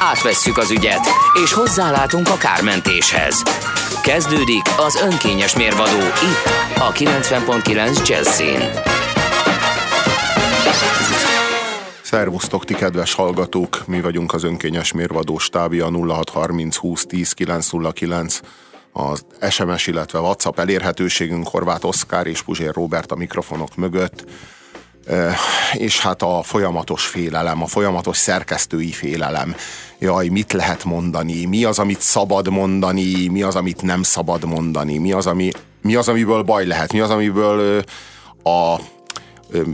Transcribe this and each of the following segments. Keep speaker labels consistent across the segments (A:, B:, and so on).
A: Átvesszük az ügyet, és hozzálátunk a kármentéshez. Kezdődik az önkényes mérvadó itt, a 90.9 Jazzin.
B: Szervusztok, ti kedves hallgatók! Mi vagyunk az önkényes mérvadó stábja 0630 20 10 909 az SMS, illetve WhatsApp elérhetőségünk Horváth Oszkár és Puzsér Robert a mikrofonok mögött és hát a folyamatos félelem, a folyamatos szerkesztői félelem. Jaj, mit lehet mondani? Mi az, amit szabad mondani? Mi az, amit nem szabad mondani? Mi az, ami, mi az amiből baj lehet? Mi az, amiből a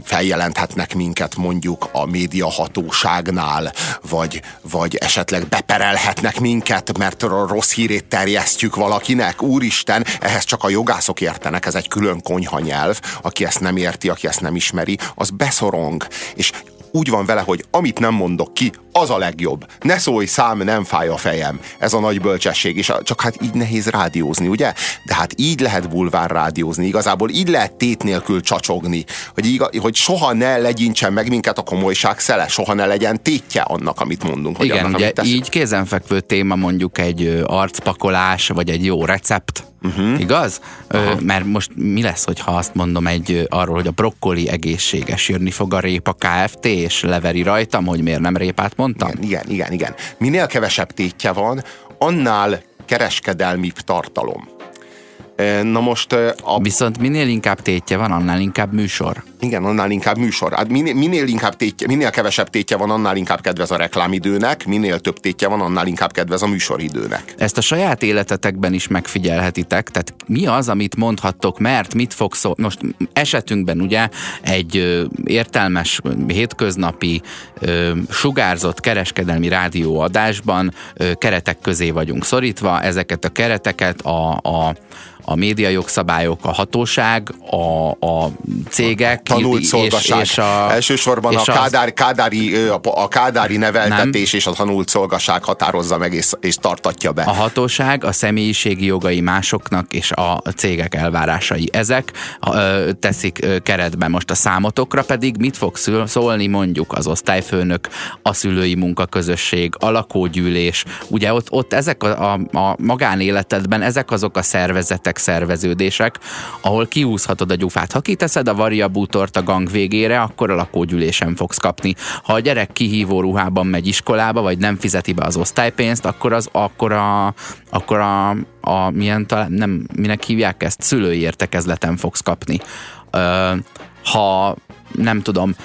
B: feljelenthetnek minket mondjuk a médiahatóságnál, vagy, vagy esetleg beperelhetnek minket, mert a rossz hírét terjesztjük valakinek. Úristen, ehhez csak a jogászok értenek, ez egy külön konyha nyelv. Aki ezt nem érti, aki ezt nem ismeri, az beszorong. És úgy van vele, hogy amit nem mondok ki, az a legjobb. Ne szólj szám, nem fáj a fejem. Ez a nagy bölcsesség, és csak hát így nehéz rádiózni, ugye? De hát így lehet bulvár rádiózni, igazából így lehet tét nélkül csacsogni, hogy, iga, hogy soha ne legyintsen meg minket a komolyság szele, soha ne legyen tétje annak, amit mondunk. Hogy
C: Igen,
B: annak,
C: ugye
B: amit
C: így kézenfekvő téma mondjuk egy arcpakolás, vagy egy jó recept, Uh-huh. Igaz? Ö, mert most mi lesz, hogyha azt mondom egy arról, hogy a brokkoli egészséges, jönni fog a répa KFT, és leveri rajtam, hogy miért nem répát mondtam?
B: Igen, igen, igen, igen. Minél kevesebb tétje van, annál kereskedelmibb tartalom. Na most
C: a... Viszont minél inkább tétje van, annál inkább műsor.
B: Igen, annál inkább műsor. Hát minél, minél, inkább tétje, minél kevesebb tétje van, annál inkább kedvez a reklámidőnek, minél több tétje van, annál inkább kedvez a műsoridőnek.
C: Ezt a saját életetekben is megfigyelhetitek, tehát mi az, amit mondhattok, mert mit fog szó... Most esetünkben ugye egy értelmes, hétköznapi, sugárzott kereskedelmi rádióadásban keretek közé vagyunk szorítva, ezeket a kereteket a, a a média jogszabályok, a hatóság, a, a cégek,
B: tanult és, szolgaság. És a, Elsősorban és a, kádár, kádári, a kádári neveltetés nem. és a tanult szolgaság határozza meg és, és tartatja be.
C: A hatóság, a személyiségi jogai másoknak és a cégek elvárásai. Ezek ö, teszik keretbe most a számotokra pedig mit fog szólni mondjuk az osztályfőnök, a szülői munkaközösség, a lakógyűlés. Ugye ott, ott ezek a, a, a magánéletedben ezek azok a szervezetek, szerveződések, ahol kiúzhatod a gyufát. Ha kiteszed a variabútort a gang végére, akkor a lakógyűlésen fogsz kapni. Ha a gyerek kihívó ruhában megy iskolába, vagy nem fizeti be az osztálypénzt, akkor az akkor a, akkor a, a milyen talán, nem, minek hívják ezt, szülői értekezleten fogsz kapni. Ö, ha nem tudom,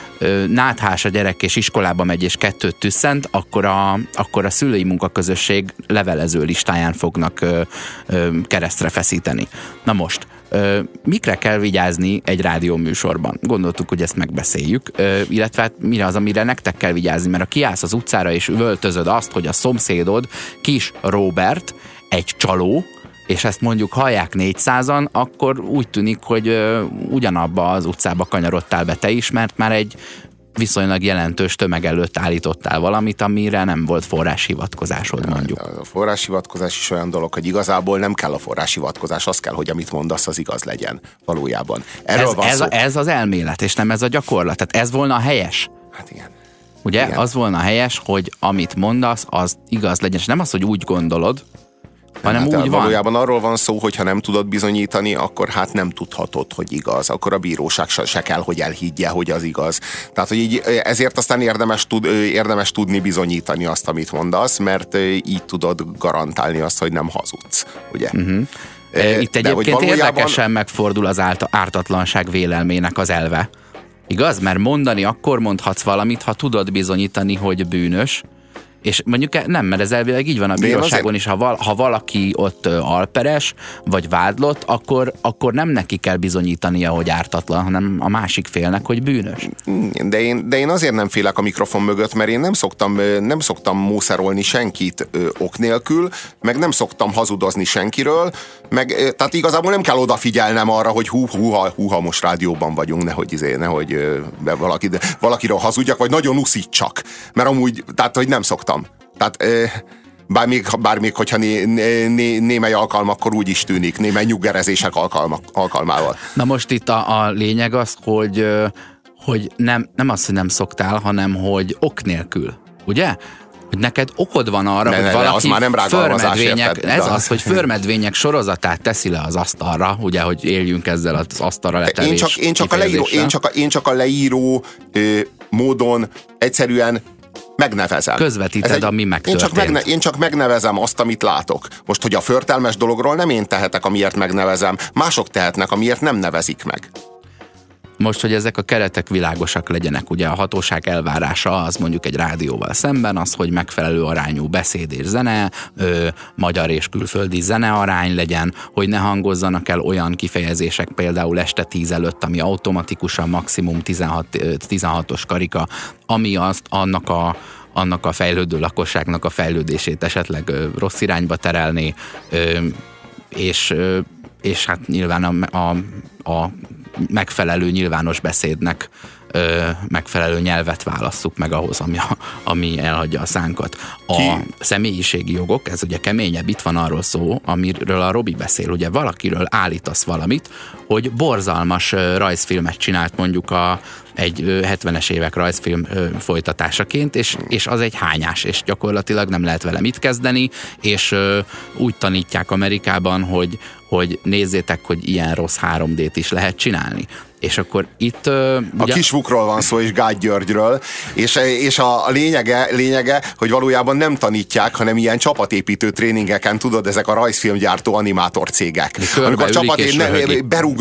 C: náthás a gyerek és iskolába megy és kettőt tüsszent, akkor a, akkor a szülői munkaközösség levelező listáján fognak ö, ö, keresztre feszíteni. Na most, ö, mikre kell vigyázni egy rádióműsorban? Gondoltuk, hogy ezt megbeszéljük, ö, illetve hát mire az, amire nektek kell vigyázni, mert ha kiállsz az utcára és üvöltözöd azt, hogy a szomszédod kis Robert egy csaló, és ezt mondjuk hallják 400-an, akkor úgy tűnik, hogy ö, ugyanabba az utcába kanyarodtál be te is, mert már egy viszonylag jelentős tömeg előtt állítottál valamit, amire nem volt forráshivatkozásod mondjuk.
B: A forráshivatkozás is olyan dolog, hogy igazából nem kell a forráshivatkozás, az kell, hogy amit mondasz, az igaz legyen valójában.
C: Erről ez, van ez, szó. ez az elmélet, és nem ez a gyakorlat. Tehát ez volna a helyes.
B: Hát igen.
C: Ugye? Igen. Az volna helyes, hogy amit mondasz, az igaz legyen. És nem az, hogy úgy gondolod, hanem hát úgy
B: valójában
C: van.
B: arról van szó, hogy ha nem tudod bizonyítani, akkor hát nem tudhatod, hogy igaz. Akkor a bíróság se kell, hogy elhiggye, hogy az igaz. Tehát, hogy így, ezért aztán érdemes, tud, érdemes tudni bizonyítani azt, amit mondasz, mert így tudod garantálni azt, hogy nem hazudsz. Ugye? Uh-huh.
C: Itt egyébként valójában... érdekesen megfordul az ártatlanság vélelmének az elve. Igaz? Mert mondani akkor mondhatsz valamit, ha tudod bizonyítani, hogy bűnös, És mondjuk nem, mert ez elvileg így van a bíróságon is, ha, val, ha valaki ott alperes, vagy vádlott, akkor, akkor nem neki kell bizonyítania, hogy ártatlan, hanem a másik félnek, hogy bűnös.
B: De én, de én azért nem félek a mikrofon mögött, mert én nem szoktam, nem szoktam mószerolni senkit ö, ok nélkül, meg nem szoktam hazudozni senkiről, meg tehát igazából nem kell odafigyelnem arra, hogy hú, hú, hú, ha most rádióban vagyunk, nehogy, izé, nehogy de valaki, de valakiről hazudjak, vagy nagyon uszítsak. Mert amúgy, tehát, hogy nem szoktam. Tehát bár még, bár még hogyha né, né, némely alkalmakkor úgy is tűnik, némely nyuggerezések alkalma, alkalmával.
C: Na most itt a, a lényeg az, hogy, hogy nem, nem az, hogy nem szoktál, hanem hogy ok nélkül. Ugye? hogy neked okod van arra,
B: ne,
C: hogy
B: ne,
C: valaki
B: az már nem
C: förmedvények,
B: érted,
C: ez az, hogy förmedvények sorozatát teszi le az asztalra, ugye, hogy éljünk ezzel az asztalra letevés
B: én csak, én csak a leíró, én csak a, én csak a leíró ö, módon egyszerűen megnevezem.
C: Közvetíted, egy, ami megtörtént.
B: Én csak, megne, én csak megnevezem azt, amit látok. Most, hogy a förtelmes dologról nem én tehetek, amiért megnevezem, mások tehetnek, amiért nem nevezik meg.
C: Most, hogy ezek a keretek világosak legyenek, ugye a hatóság elvárása az mondjuk egy rádióval szemben az, hogy megfelelő arányú beszéd és zene, ö, magyar és külföldi zene arány legyen, hogy ne hangozzanak el olyan kifejezések például este 10 előtt, ami automatikusan maximum 16, 16-os karika, ami azt annak a annak a fejlődő lakosságnak a fejlődését esetleg ö, rossz irányba terelni, ö, és, ö, és hát nyilván a, a, a megfelelő nyilvános beszédnek ö, megfelelő nyelvet válasszuk meg ahhoz, ami, a, ami elhagyja a szánkat. A Ki? személyiségi jogok, ez ugye keményebb, itt van arról szó, amiről a Robi beszél, ugye valakiről állítasz valamit, hogy borzalmas rajzfilmet csinált mondjuk a, egy 70-es évek rajzfilm folytatásaként, és, és az egy hányás, és gyakorlatilag nem lehet vele mit kezdeni, és úgy tanítják Amerikában, hogy, hogy nézzétek, hogy ilyen rossz 3D-t is lehet csinálni. És akkor itt... Uh,
B: a ugye... kisvukról van szó, és Gágy Györgyről, és, és a, a lényege, lényege, hogy valójában nem tanítják, hanem ilyen csapatépítő tréningeken, tudod, ezek a rajzfilmgyártó animátor cégek. Amikor csapat és ne,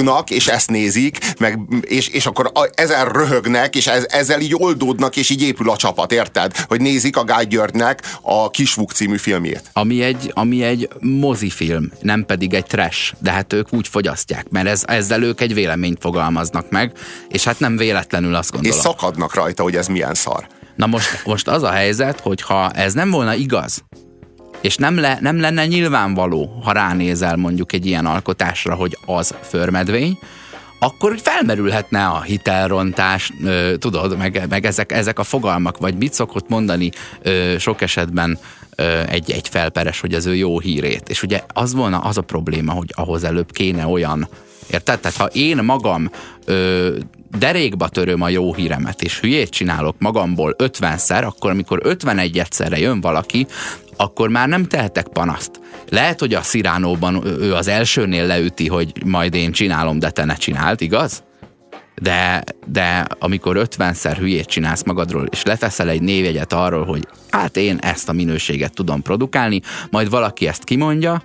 B: berúgnak, és ezt nézik, meg, és, és akkor a, ezen röhögnek, és ez, ezzel így oldódnak, és így épül a csapat, érted? Hogy nézik a Gágy Györgynek a Kisvuk című filmjét.
C: Ami egy, ami egy mozifilm, nem pedig egy trash, de hát ők úgy fogyasztják, mert ez, ezzel ők egy véleményt fogalmaz fogalmaznak meg, és hát nem véletlenül azt gondolom.
B: És szakadnak rajta, hogy ez milyen szar.
C: Na most, most az a helyzet, hogy ha ez nem volna igaz, és nem, le, nem lenne nyilvánvaló, ha ránézel mondjuk egy ilyen alkotásra, hogy az förmedvény, akkor felmerülhetne a hitelrontás, ö, tudod, meg, meg ezek, ezek a fogalmak, vagy mit szokott mondani ö, sok esetben ö, egy, egy felperes, hogy az ő jó hírét. És ugye az volna az a probléma, hogy ahhoz előbb kéne olyan Érted? Tehát ha én magam ö, derékba töröm a jó híremet, és hülyét csinálok magamból 50-szer, akkor amikor 51 egyszerre jön valaki, akkor már nem tehetek panaszt. Lehet, hogy a Sziránóban ő az elsőnél leüti, hogy majd én csinálom, de te ne csináld, igaz? De, de amikor 50-szer hülyét csinálsz magadról, és leteszel egy névjegyet arról, hogy hát én ezt a minőséget tudom produkálni, majd valaki ezt kimondja,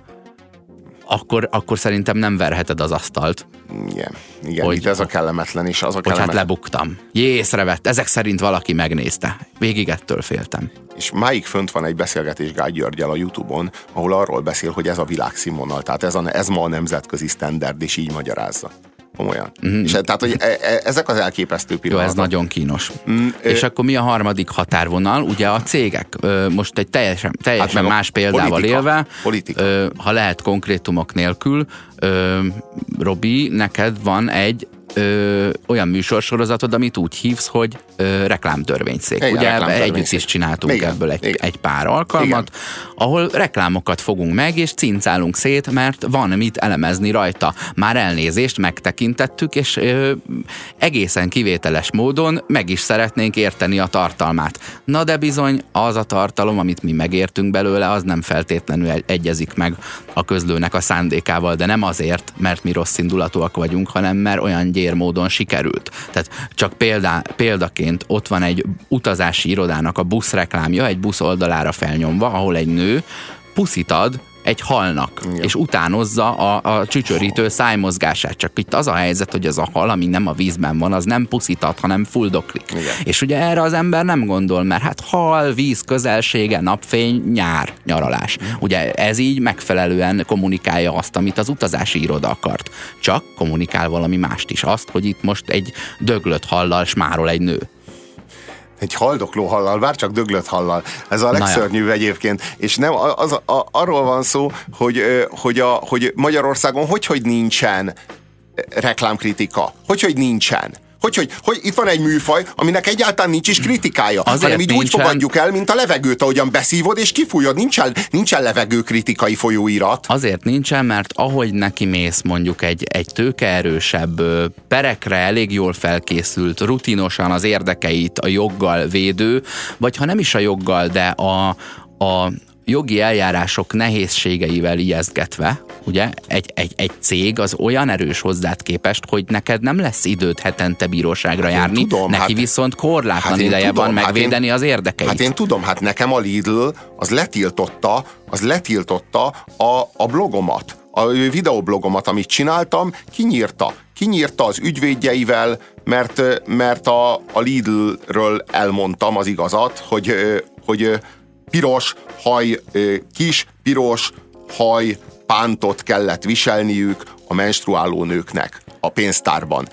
C: akkor, akkor szerintem nem verheted az asztalt.
B: Igen, igen hogy, itt ez a kellemetlen is. Az a
C: kellemetlen. Hogy hát lebuktam. Jé, észrevett, ezek szerint valaki megnézte. Végig ettől féltem.
B: És máig fönt van egy beszélgetés Gágy Györgyel a Youtube-on, ahol arról beszél, hogy ez a világszínvonal, tehát ez, a, ez ma a nemzetközi standard, és így magyarázza. Komolyan. Mm-hmm. És tehát, hogy e, e, ezek az elképesztő pillanatok.
C: Jó, ez nagyon kínos. Mm, és ö... akkor mi a harmadik határvonal? Ugye a cégek, most egy teljesen, teljesen hát más példával politika. élve,
B: politika.
C: Ha lehet konkrétumok nélkül, Robi, neked van egy ö, olyan műsorsorozatod, amit úgy hívsz, hogy ö, reklámtörvényszék. Igen, Ugye reklámtörvényszék. együtt is csináltunk igen, ebből egy, igen. egy pár alkalmat, igen. ahol reklámokat fogunk meg, és cincálunk szét, mert van mit elemezni rajta. Már elnézést megtekintettük, és ö, egészen kivételes módon meg is szeretnénk érteni a tartalmát. Na de bizony az a tartalom, amit mi megértünk belőle, az nem feltétlenül egyezik meg a közlőnek a szándékával, de nem azért, mert mi rossz indulatúak vagyunk, hanem mert olyan gyér módon sikerült. Tehát csak példá, példaként ott van egy utazási irodának a busz reklámja, egy busz oldalára felnyomva, ahol egy nő puszit ad egy halnak, Igen. és utánozza a, a csücsörítő szájmozgását. Csak itt az a helyzet, hogy az a hal, ami nem a vízben van, az nem puszítat, hanem fuldoklik. Igen. És ugye erre az ember nem gondol, mert hát hal, víz közelsége, napfény, nyár, nyaralás. Ugye ez így megfelelően kommunikálja azt, amit az utazási iroda akart. Csak kommunikál valami mást is. Azt, hogy itt most egy döglött hallal smárol egy nő
B: egy haldokló hallal, bár csak döglött hallal. Ez a legszörnyűbb egyébként. És nem, az, a, arról van szó, hogy, hogy, a, hogy Magyarországon hogy, hogy nincsen reklámkritika. Hogy, hogy nincsen. Hogy, hogy, hogy itt van egy műfaj, aminek egyáltalán nincs is kritikája, Azért hanem így nincsen... úgy fogadjuk el, mint a levegőt, ahogyan beszívod és kifújod. Nincsen, nincsen levegő kritikai folyóirat.
C: Azért nincsen, mert ahogy neki mész mondjuk egy, egy tőkeerősebb, perekre elég jól felkészült, rutinosan az érdekeit a joggal védő, vagy ha nem is a joggal, de a, a, jogi eljárások nehézségeivel ijesztgetve, ugye, egy, egy, egy cég az olyan erős hozzád képest, hogy neked nem lesz időt hetente bíróságra hát járni, tudom, neki hát, viszont korlátlan hát ideje tudom, van megvédeni hát én, az érdekeit.
B: Hát én tudom, hát nekem a Lidl az letiltotta, az letiltotta a, a blogomat, a videoblogomat, amit csináltam, kinyírta. Kinyírta az ügyvédjeivel, mert, mert a, a Lidlről elmondtam az igazat, hogy, hogy piros haj, kis piros haj pántot kellett viselniük a menstruáló nőknek a pénztárban.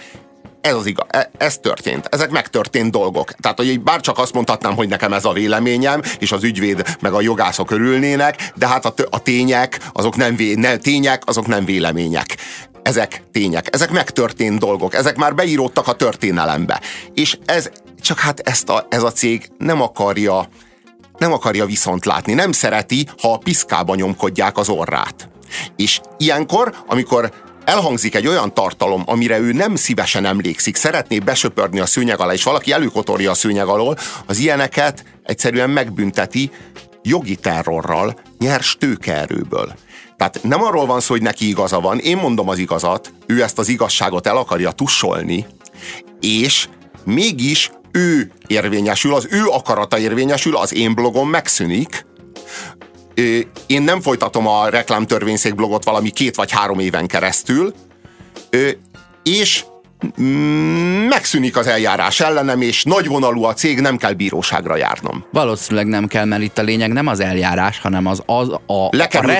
B: Ez az igaz, e, ez történt. Ezek megtörtént dolgok. Tehát, hogy bár csak azt mondhatnám, hogy nekem ez a véleményem, és az ügyvéd meg a jogászok örülnének, de hát a, a tények, azok nem, vé, nem, tények, azok nem vélemények. Ezek tények, ezek megtörtént dolgok, ezek már beíródtak a történelembe. És ez, csak hát ezt a, ez a cég nem akarja, nem akarja viszont látni, nem szereti, ha a piszkába nyomkodják az orrát. És ilyenkor, amikor elhangzik egy olyan tartalom, amire ő nem szívesen emlékszik, szeretné besöpörni a szőnyeg alá, és valaki előkotorja a szőnyeg alól, az ilyeneket egyszerűen megbünteti jogi terrorral, nyers tőkeerőből. Tehát nem arról van szó, hogy neki igaza van, én mondom az igazat, ő ezt az igazságot el akarja tussolni, és mégis ő érvényesül, az ő akarata érvényesül, az én blogom megszűnik, én nem folytatom a reklámtörvényszék blogot valami két vagy három éven keresztül, és megszűnik az eljárás ellenem, és nagyvonalú a cég, nem kell bíróságra járnom.
C: Valószínűleg nem kell, mert itt a lényeg nem az eljárás, hanem az, az a, a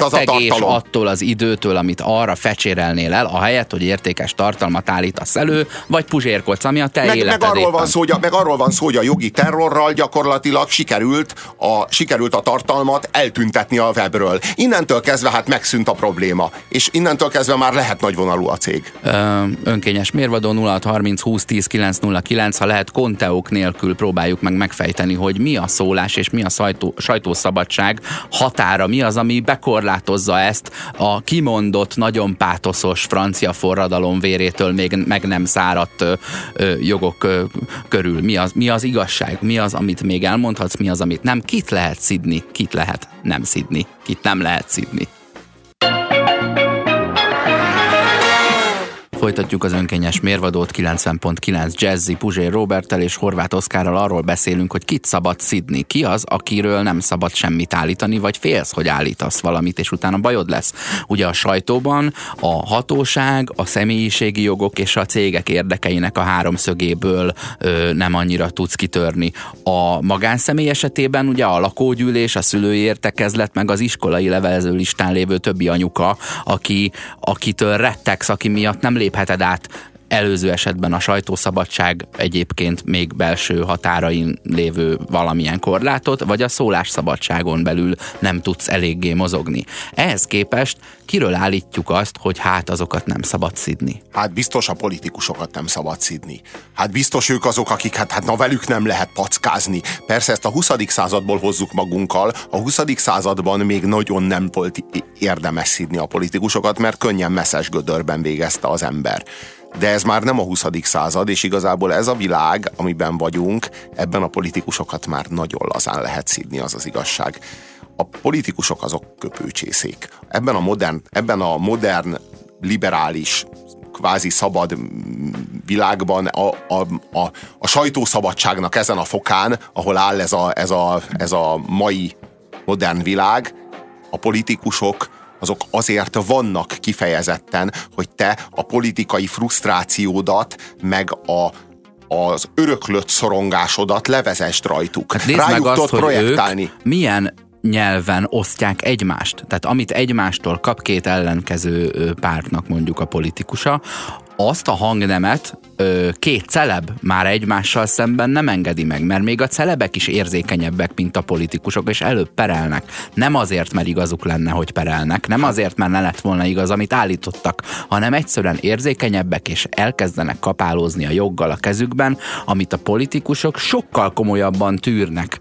C: az a attól az időtől, amit arra fecsérelnél el, ahelyett, hogy értékes tartalmat állítasz elő, vagy puzsérkodsz, ami a te meg,
B: meg arról, van szó, hogy a, meg arról van szó, hogy a jogi terrorral gyakorlatilag sikerült a, sikerült a tartalmat eltüntetni a webről. Innentől kezdve hát megszűnt a probléma, és innentől kezdve már lehet nagyvonalú a cég.
C: Ö, önkényes mérvadó 0630 20 10 909, ha lehet konteók nélkül próbáljuk meg megfejteni, hogy mi a szólás és mi a sajtó, sajtószabadság határa, mi az, ami bekorlátozza ezt a kimondott, nagyon pátoszos francia forradalom vérétől még meg nem száradt ö, ö, jogok ö, körül. Mi az, mi az igazság? Mi az, amit még elmondhatsz? Mi az, amit nem? Kit lehet szidni? Kit lehet nem szidni? Kit nem lehet szidni? Folytatjuk az önkényes mérvadót 90.9 Jazzy, Puzsér Robertel és Horváth Oszkárral arról beszélünk, hogy kit szabad szidni. Ki az, akiről nem szabad semmit állítani, vagy félsz, hogy állítasz valamit, és utána bajod lesz. Ugye a sajtóban a hatóság, a személyiségi jogok és a cégek érdekeinek a háromszögéből ö, nem annyira tudsz kitörni. A magánszemély esetében ugye a lakógyűlés, a szülői értekezlet, meg az iskolai levelező listán lévő többi anyuka, aki, akitől rettegsz, aki miatt nem lép lépheted át előző esetben a sajtószabadság egyébként még belső határain lévő valamilyen korlátot, vagy a szólásszabadságon belül nem tudsz eléggé mozogni. Ehhez képest kiről állítjuk azt, hogy hát azokat nem szabad szidni?
B: Hát biztos a politikusokat nem szabad szidni. Hát biztos ők azok, akik hát, hát na velük nem lehet packázni. Persze ezt a 20. századból hozzuk magunkkal. A 20. században még nagyon nem volt érdemes szidni a politikusokat, mert könnyen messzes gödörben végezte az ember de ez már nem a 20. század, és igazából ez a világ, amiben vagyunk, ebben a politikusokat már nagyon lazán lehet szídni, az az igazság. A politikusok azok köpőcsészék. Ebben a modern, ebben a modern liberális kvázi szabad világban a, a, a, a sajtószabadságnak ezen a fokán, ahol áll ez a, ez, a, ez a mai modern világ, a politikusok azok azért vannak kifejezetten, hogy te a politikai frusztrációdat, meg a, az öröklött szorongásodat levezest rajtuk.
C: Hát
B: Rájuk
C: meg azt, hogy
B: projektálni.
C: ők milyen nyelven osztják egymást. Tehát amit egymástól kap két ellenkező pártnak mondjuk a politikusa, azt a hangnemet ö, két celeb már egymással szemben nem engedi meg, mert még a celebek is érzékenyebbek, mint a politikusok, és előbb perelnek. Nem azért, mert igazuk lenne, hogy perelnek, nem azért, mert ne lett volna igaz, amit állítottak, hanem egyszerűen érzékenyebbek, és elkezdenek kapálózni a joggal a kezükben, amit a politikusok sokkal komolyabban tűrnek.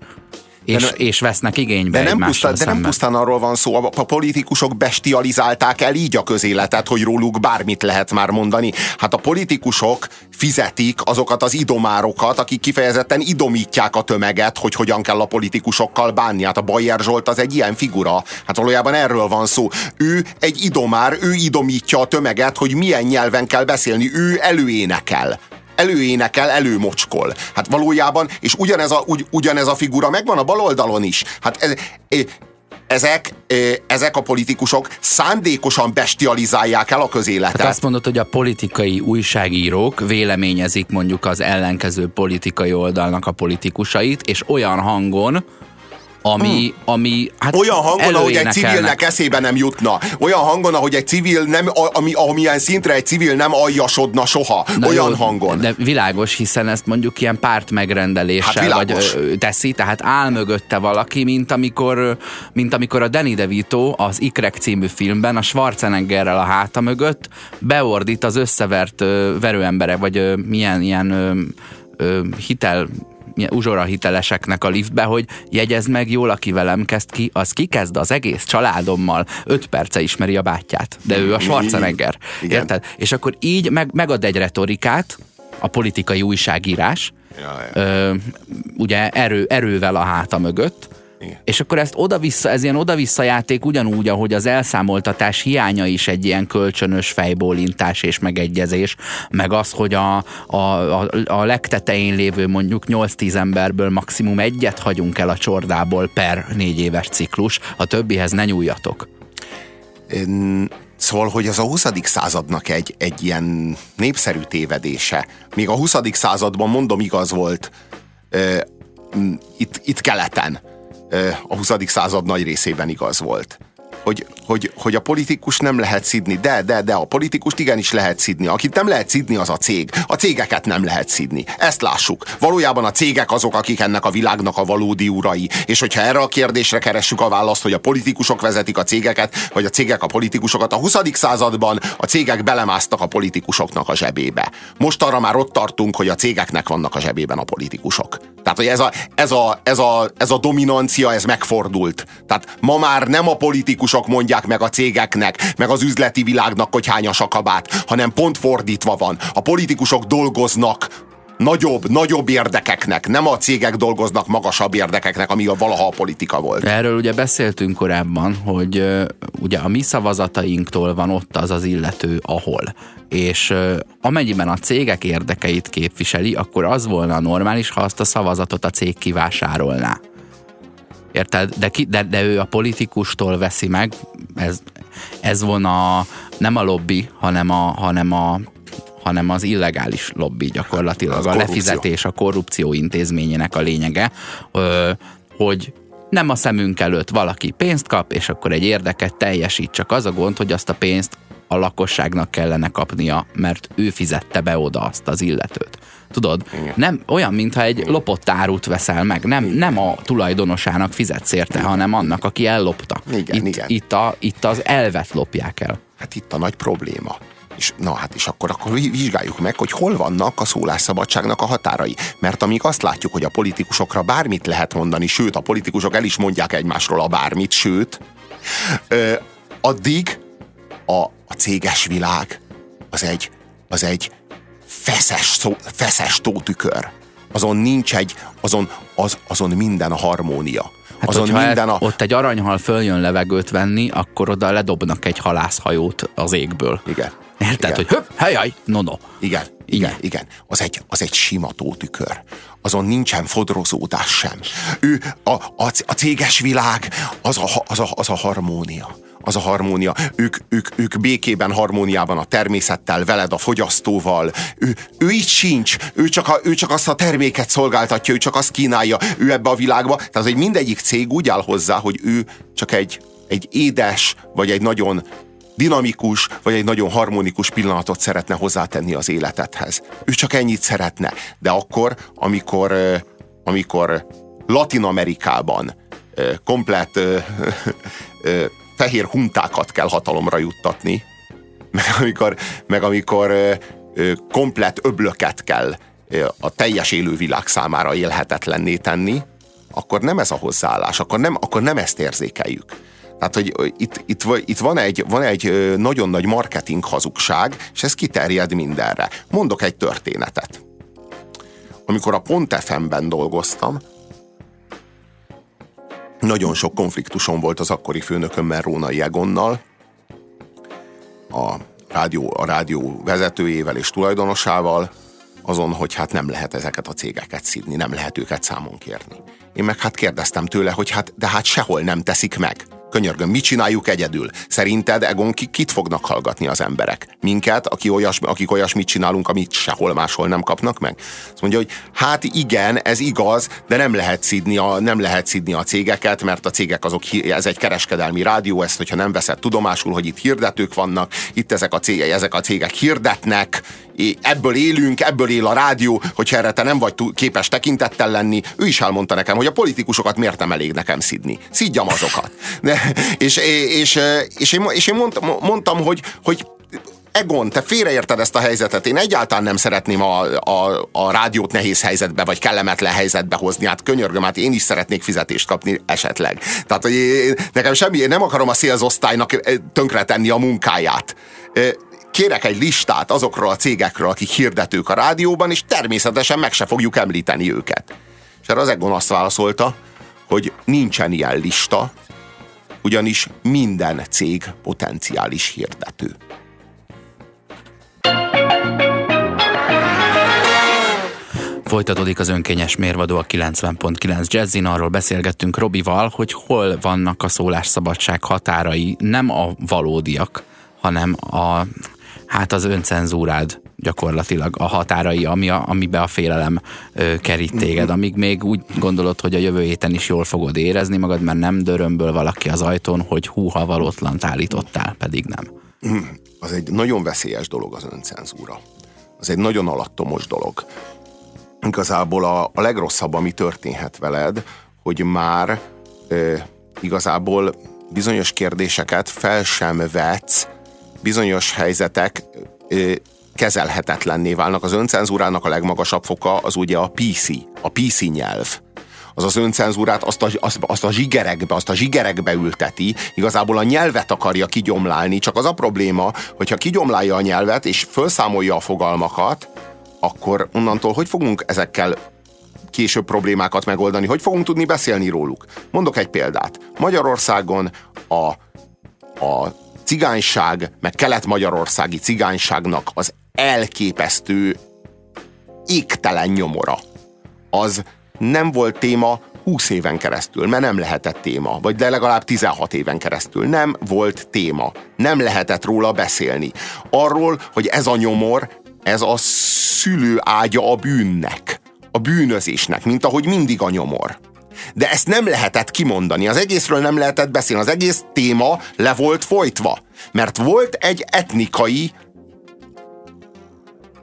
C: És,
B: ne-
C: és vesznek igénybe
B: De nem, pusztán, de nem pusztán arról van szó, a, a politikusok bestializálták el így a közéletet, hogy róluk bármit lehet már mondani. Hát a politikusok fizetik azokat az idomárokat, akik kifejezetten idomítják a tömeget, hogy hogyan kell a politikusokkal bánni. Hát a Bayer Zsolt az egy ilyen figura. Hát valójában erről van szó. Ő egy idomár, ő idomítja a tömeget, hogy milyen nyelven kell beszélni. Ő előénekel előénekel, előmocskol. Hát valójában, és ugyanez a, ugy, ugyanez a figura megvan a baloldalon is. Hát ez, ezek, ezek a politikusok szándékosan bestializálják el a közéletet.
C: Tehát azt mondod, hogy a politikai újságírók véleményezik mondjuk az ellenkező politikai oldalnak a politikusait, és olyan hangon, ami, ami hát
B: Olyan hangon, ahogy egy civilnek eszébe nem jutna. Olyan hangon, ahogy egy civil nem, ami, amilyen szintre egy civil nem aljasodna soha.
C: Na
B: Olyan
C: jó,
B: hangon.
C: De világos, hiszen ezt mondjuk ilyen párt megrendeléssel
B: Hát
C: vagy ö, teszi, tehát áll mögötte valaki, mint amikor, mint amikor a Danny DeVito az Ikrek című filmben a Schwarzeneggerrel a háta mögött beordít az összevert ö, verőemberek, vagy ö, milyen ilyen ö, ö, hitel uzsora hiteleseknek a liftbe, hogy jegyezd meg jól, aki velem kezd ki, az kikezd az egész családommal, öt perce ismeri a bátyját, de ő a Schwarzenegger.
B: Igen.
C: Érted? És akkor így meg, megad egy retorikát, a politikai újságírás,
B: Ja, ja.
C: ö, ugye erő, erővel a háta mögött,
B: Igen.
C: és akkor ezt oda-vissza, ez ilyen oda-vissza játék ugyanúgy, ahogy az elszámoltatás hiánya is egy ilyen kölcsönös fejbólintás és megegyezés, meg az, hogy a, a, a, a legtetején lévő mondjuk 8-10 emberből maximum egyet hagyunk el a csordából per négy éves ciklus, a többihez ne nyúljatok.
B: Ön- Szóval, hogy az a 20. századnak egy, egy ilyen népszerű tévedése. Még a 20. században, mondom, igaz volt ö, itt, itt keleten. A 20. század nagy részében igaz volt. Hogy, hogy, hogy a politikus nem lehet szidni, de, de, de a politikust igenis lehet szidni. Akit nem lehet szidni, az a cég. A cégeket nem lehet szidni. Ezt lássuk. Valójában a cégek azok, akik ennek a világnak a valódi urai. És hogyha erre a kérdésre keressük a választ, hogy a politikusok vezetik a cégeket, vagy a cégek a politikusokat, a 20. században a cégek belemásztak a politikusoknak a zsebébe. Most arra már ott tartunk, hogy a cégeknek vannak a zsebében a politikusok. Tehát, hogy ez a, ez a, ez a, ez a dominancia, ez megfordult. Tehát ma már nem a politikusok mondják meg a cégeknek, meg az üzleti világnak, hogy hányas a kabát, hanem pont fordítva van. A politikusok dolgoznak nagyobb, nagyobb érdekeknek, nem a cégek dolgoznak magasabb érdekeknek, ami a valaha a politika volt.
C: Erről ugye beszéltünk korábban, hogy ugye a mi szavazatainktól van ott az az illető, ahol. És amennyiben a cégek érdekeit képviseli, akkor az volna normális, ha azt a szavazatot a cég kivásárolná. Érted? De, ki, de, de ő a politikustól veszi meg, ez, ez volna nem a lobby, hanem, a, hanem, a, hanem az illegális lobby gyakorlatilag.
B: Az
C: a
B: korrupció.
C: lefizetés a korrupció intézményének a lényege, hogy nem a szemünk előtt valaki pénzt kap, és akkor egy érdeket teljesít. Csak az a gond, hogy azt a pénzt a lakosságnak kellene kapnia, mert ő fizette be oda azt az illetőt. Tudod? Nem olyan, mintha egy lopott árut veszel meg. Nem, nem a tulajdonosának fizetsz érte, hanem annak, aki ellopta.
B: Igen,
C: itt,
B: igen.
C: Itt, a, itt az elvet lopják el.
B: Hát itt a nagy probléma. És na hát és akkor, akkor vi- vizsgáljuk meg, hogy hol vannak a szólásszabadságnak a határai. Mert amíg azt látjuk, hogy a politikusokra bármit lehet mondani, sőt, a politikusok el is mondják egymásról a bármit, sőt, ö, addig a, a céges világ az egy, az egy feszes, szó, feszes tótükör. Azon nincs egy, azon, az, azon minden a harmónia.
C: Hát
B: azon minden a...
C: ott egy aranyhal följön levegőt venni, akkor oda ledobnak egy halászhajót az égből.
B: Igen.
C: Érted,
B: Igen.
C: hogy höpp, helyaj, no, no.
B: Igen, igen, igen. Az egy, az egy sima tótükör. Azon nincsen fodrozódás sem. Ő, a, a, a céges világ, az a, az, a, az a harmónia. az a harmónia. Ők, ők, ők békében, harmóniában a természettel, veled, a fogyasztóval. Ő, ő így sincs. Ő csak, a, ő csak azt a terméket szolgáltatja, ő csak azt kínálja, ő ebbe a világba. Tehát, hogy mindegyik cég úgy áll hozzá, hogy ő csak egy, egy édes, vagy egy nagyon dinamikus, vagy egy nagyon harmonikus pillanatot szeretne hozzátenni az életedhez. Ő csak ennyit szeretne. De akkor, amikor, amikor Latin Amerikában komplett fehér huntákat kell hatalomra juttatni, meg amikor, meg amikor komplett öblöket kell a teljes élővilág számára élhetetlenné tenni, akkor nem ez a hozzáállás, akkor nem, akkor nem ezt érzékeljük. Tehát, hogy itt, itt, itt van, egy, van egy nagyon nagy marketing hazugság, és ez kiterjed mindenre. Mondok egy történetet. Amikor a Pont FM-ben dolgoztam, nagyon sok konfliktusom volt az akkori főnökömmel, Rónai Egonnal, a rádió, a rádió vezetőjével és tulajdonosával, azon, hogy hát nem lehet ezeket a cégeket szidni, nem lehet őket számon kérni. Én meg hát kérdeztem tőle, hogy hát, de hát sehol nem teszik meg. Könyörgöm, mit csináljuk egyedül? Szerinted, Egon, kit fognak hallgatni az emberek? Minket, aki olyas, akik olyasmit csinálunk, amit sehol máshol nem kapnak meg? Azt mondja, hogy hát igen, ez igaz, de nem lehet szidni a, nem lehet szidni a cégeket, mert a cégek azok, ez egy kereskedelmi rádió, ezt, hogyha nem veszed tudomásul, hogy itt hirdetők vannak, itt ezek a cégek, ezek a cégek hirdetnek, ebből élünk, ebből él a rádió, hogyha erre te nem vagy képes tekintettel lenni, ő is elmondta nekem, hogy a politikusokat miért nem elég nekem szidni. Szidjam azokat. De, és, és, és, én, és én mondtam, mondtam hogy, hogy Egon, te félreérted ezt a helyzetet. Én egyáltalán nem szeretném a, a, a rádiót nehéz helyzetbe, vagy kellemetlen helyzetbe hozni. Hát könyörgöm, hát én is szeretnék fizetést kapni esetleg. Tehát, hogy én, nekem semmi, én nem akarom a szélzosztálynak tönkretenni a munkáját kérek egy listát azokról a cégekről, akik hirdetők a rádióban, és természetesen meg se fogjuk említeni őket. És erre az Egon azt válaszolta, hogy nincsen ilyen lista, ugyanis minden cég potenciális hirdető.
C: Folytatódik az önkényes mérvadó a 90.9 Jazzin. Arról beszélgettünk Robival, hogy hol vannak a szólásszabadság határai, nem a valódiak, hanem a hát az öncenzúrád gyakorlatilag a határai, ami a, amibe a félelem ö, kerít téged, amíg még úgy gondolod, hogy a jövő héten is jól fogod érezni magad, mert nem dörömből valaki az ajtón, hogy húha valótlant állítottál, pedig nem.
B: Az egy nagyon veszélyes dolog az öncenzúra. Az egy nagyon alattomos dolog. Igazából a, a legrosszabb, ami történhet veled, hogy már ö, igazából bizonyos kérdéseket fel sem vetsz, bizonyos helyzetek kezelhetetlenné válnak. Az öncenzúrának a legmagasabb foka az ugye a PC, a PC nyelv az az öncenzúrát azt a, azt, azt a zsigerekbe, azt a zsigerekbe ülteti, igazából a nyelvet akarja kigyomlálni, csak az a probléma, hogyha kigyomlálja a nyelvet és felszámolja a fogalmakat, akkor onnantól hogy fogunk ezekkel később problémákat megoldani, hogy fogunk tudni beszélni róluk. Mondok egy példát. Magyarországon a, a cigányság, meg kelet-magyarországi cigányságnak az elképesztő égtelen nyomora. Az nem volt téma 20 éven keresztül, mert nem lehetett téma, vagy de legalább 16 éven keresztül nem volt téma. Nem lehetett róla beszélni. Arról, hogy ez a nyomor, ez a szülő ágya a bűnnek, a bűnözésnek, mint ahogy mindig a nyomor. De ezt nem lehetett kimondani, az egészről nem lehetett beszélni, az egész téma le volt folytva. Mert volt egy etnikai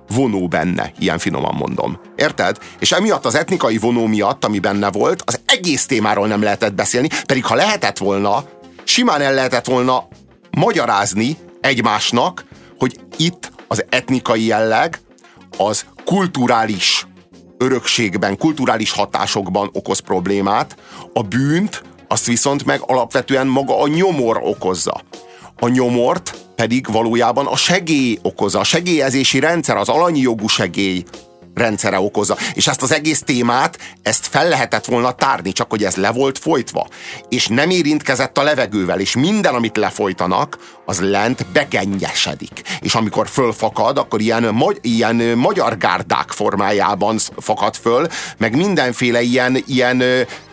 B: vonó benne, ilyen finoman mondom. Érted? És emiatt az etnikai vonó miatt, ami benne volt, az egész témáról nem lehetett beszélni, pedig ha lehetett volna, simán el lehetett volna magyarázni egymásnak, hogy itt az etnikai jelleg az kulturális örökségben, kulturális hatásokban okoz problémát, a bűnt azt viszont meg alapvetően maga a nyomor okozza. A nyomort pedig valójában a segély okozza, a segélyezési rendszer, az alanyi jogú segély rendszere okozza. És ezt az egész témát, ezt fel lehetett volna tárni, csak hogy ez le volt folytva. És nem érintkezett a levegővel, és minden, amit lefolytanak, az lent begennyesedik. És amikor fölfakad, akkor ilyen, magy- ilyen magyar gárdák formájában fakad föl, meg mindenféle ilyen, ilyen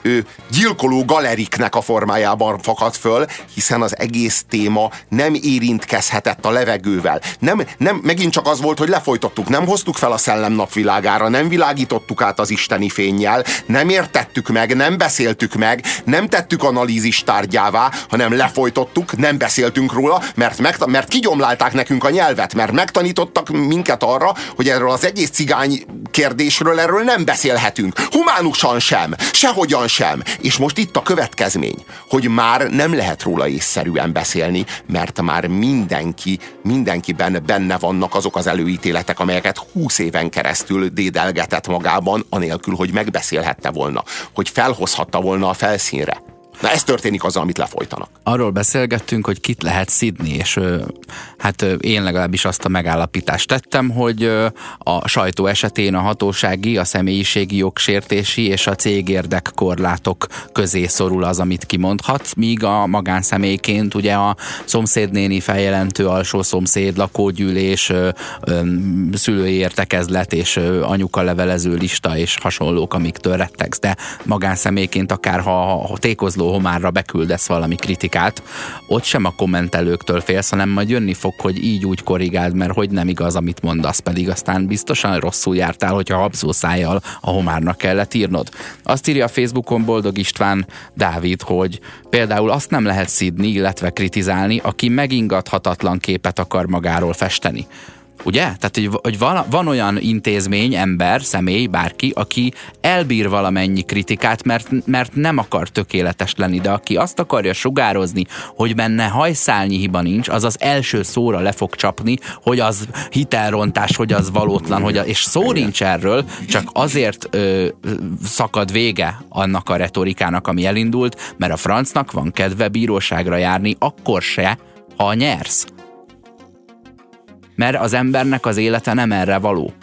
B: ő, gyilkoló galeriknek a formájában fakad föl, hiszen az egész téma nem érintkezhetett a levegővel. Nem, nem, megint csak az volt, hogy lefolytottuk, nem hoztuk fel a szellem napvilágára, nem világítottuk át az isteni fényjel, nem értettük meg, nem beszéltük meg, nem tettük analízis tárgyává, hanem lefolytottuk, nem beszéltünk róla, mert, meg, mert kigyomlálták nekünk a nyelvet, mert megtanítottak minket arra, hogy erről az egész cigány kérdésről erről nem beszélhetünk. Humánusan sem, sehogyan sem. És most itt a következmény, hogy már nem lehet róla észszerűen beszélni, mert már mindenki, mindenkiben benne vannak azok az előítéletek, amelyeket húsz éven keresztül dédelgetett magában, anélkül, hogy megbeszélhette volna, hogy felhozhatta volna a felszínre. Na ez történik azzal, amit lefolytanak.
C: Arról beszélgettünk, hogy kit lehet szidni, és hát én legalábbis azt a megállapítást tettem, hogy a sajtó esetén a hatósági, a személyiségi jogsértési és a cégérdek korlátok közé szorul az, amit kimondhatsz, míg a magánszemélyként ugye a szomszédnéni feljelentő alsó szomszéd, lakógyűlés, szülői értekezlet és anyuka levelező lista és hasonlók, amiktől rettegsz, de magánszemélyként akár ha, ha tékozló szóló homárra beküldesz valami kritikát, ott sem a kommentelőktől félsz, hanem majd jönni fog, hogy így úgy korrigáld, mert hogy nem igaz, amit mondasz, pedig aztán biztosan rosszul jártál, hogyha habzó szájjal a homárnak kellett írnod. Azt írja a Facebookon Boldog István Dávid, hogy például azt nem lehet szidni, illetve kritizálni, aki megingathatatlan képet akar magáról festeni. Ugye? Tehát, hogy, hogy van, van olyan intézmény, ember, személy, bárki, aki elbír valamennyi kritikát, mert, mert nem akar tökéletes lenni, de aki azt akarja sugározni, hogy benne hajszálnyi hiba nincs, az az első szóra le fog csapni, hogy az hitelrontás, hogy az valótlan, hogy a, és szó nincs erről, csak azért ö, szakad vége annak a retorikának, ami elindult, mert a francnak van kedve bíróságra járni, akkor se, ha nyersz mert az embernek az élete nem erre való.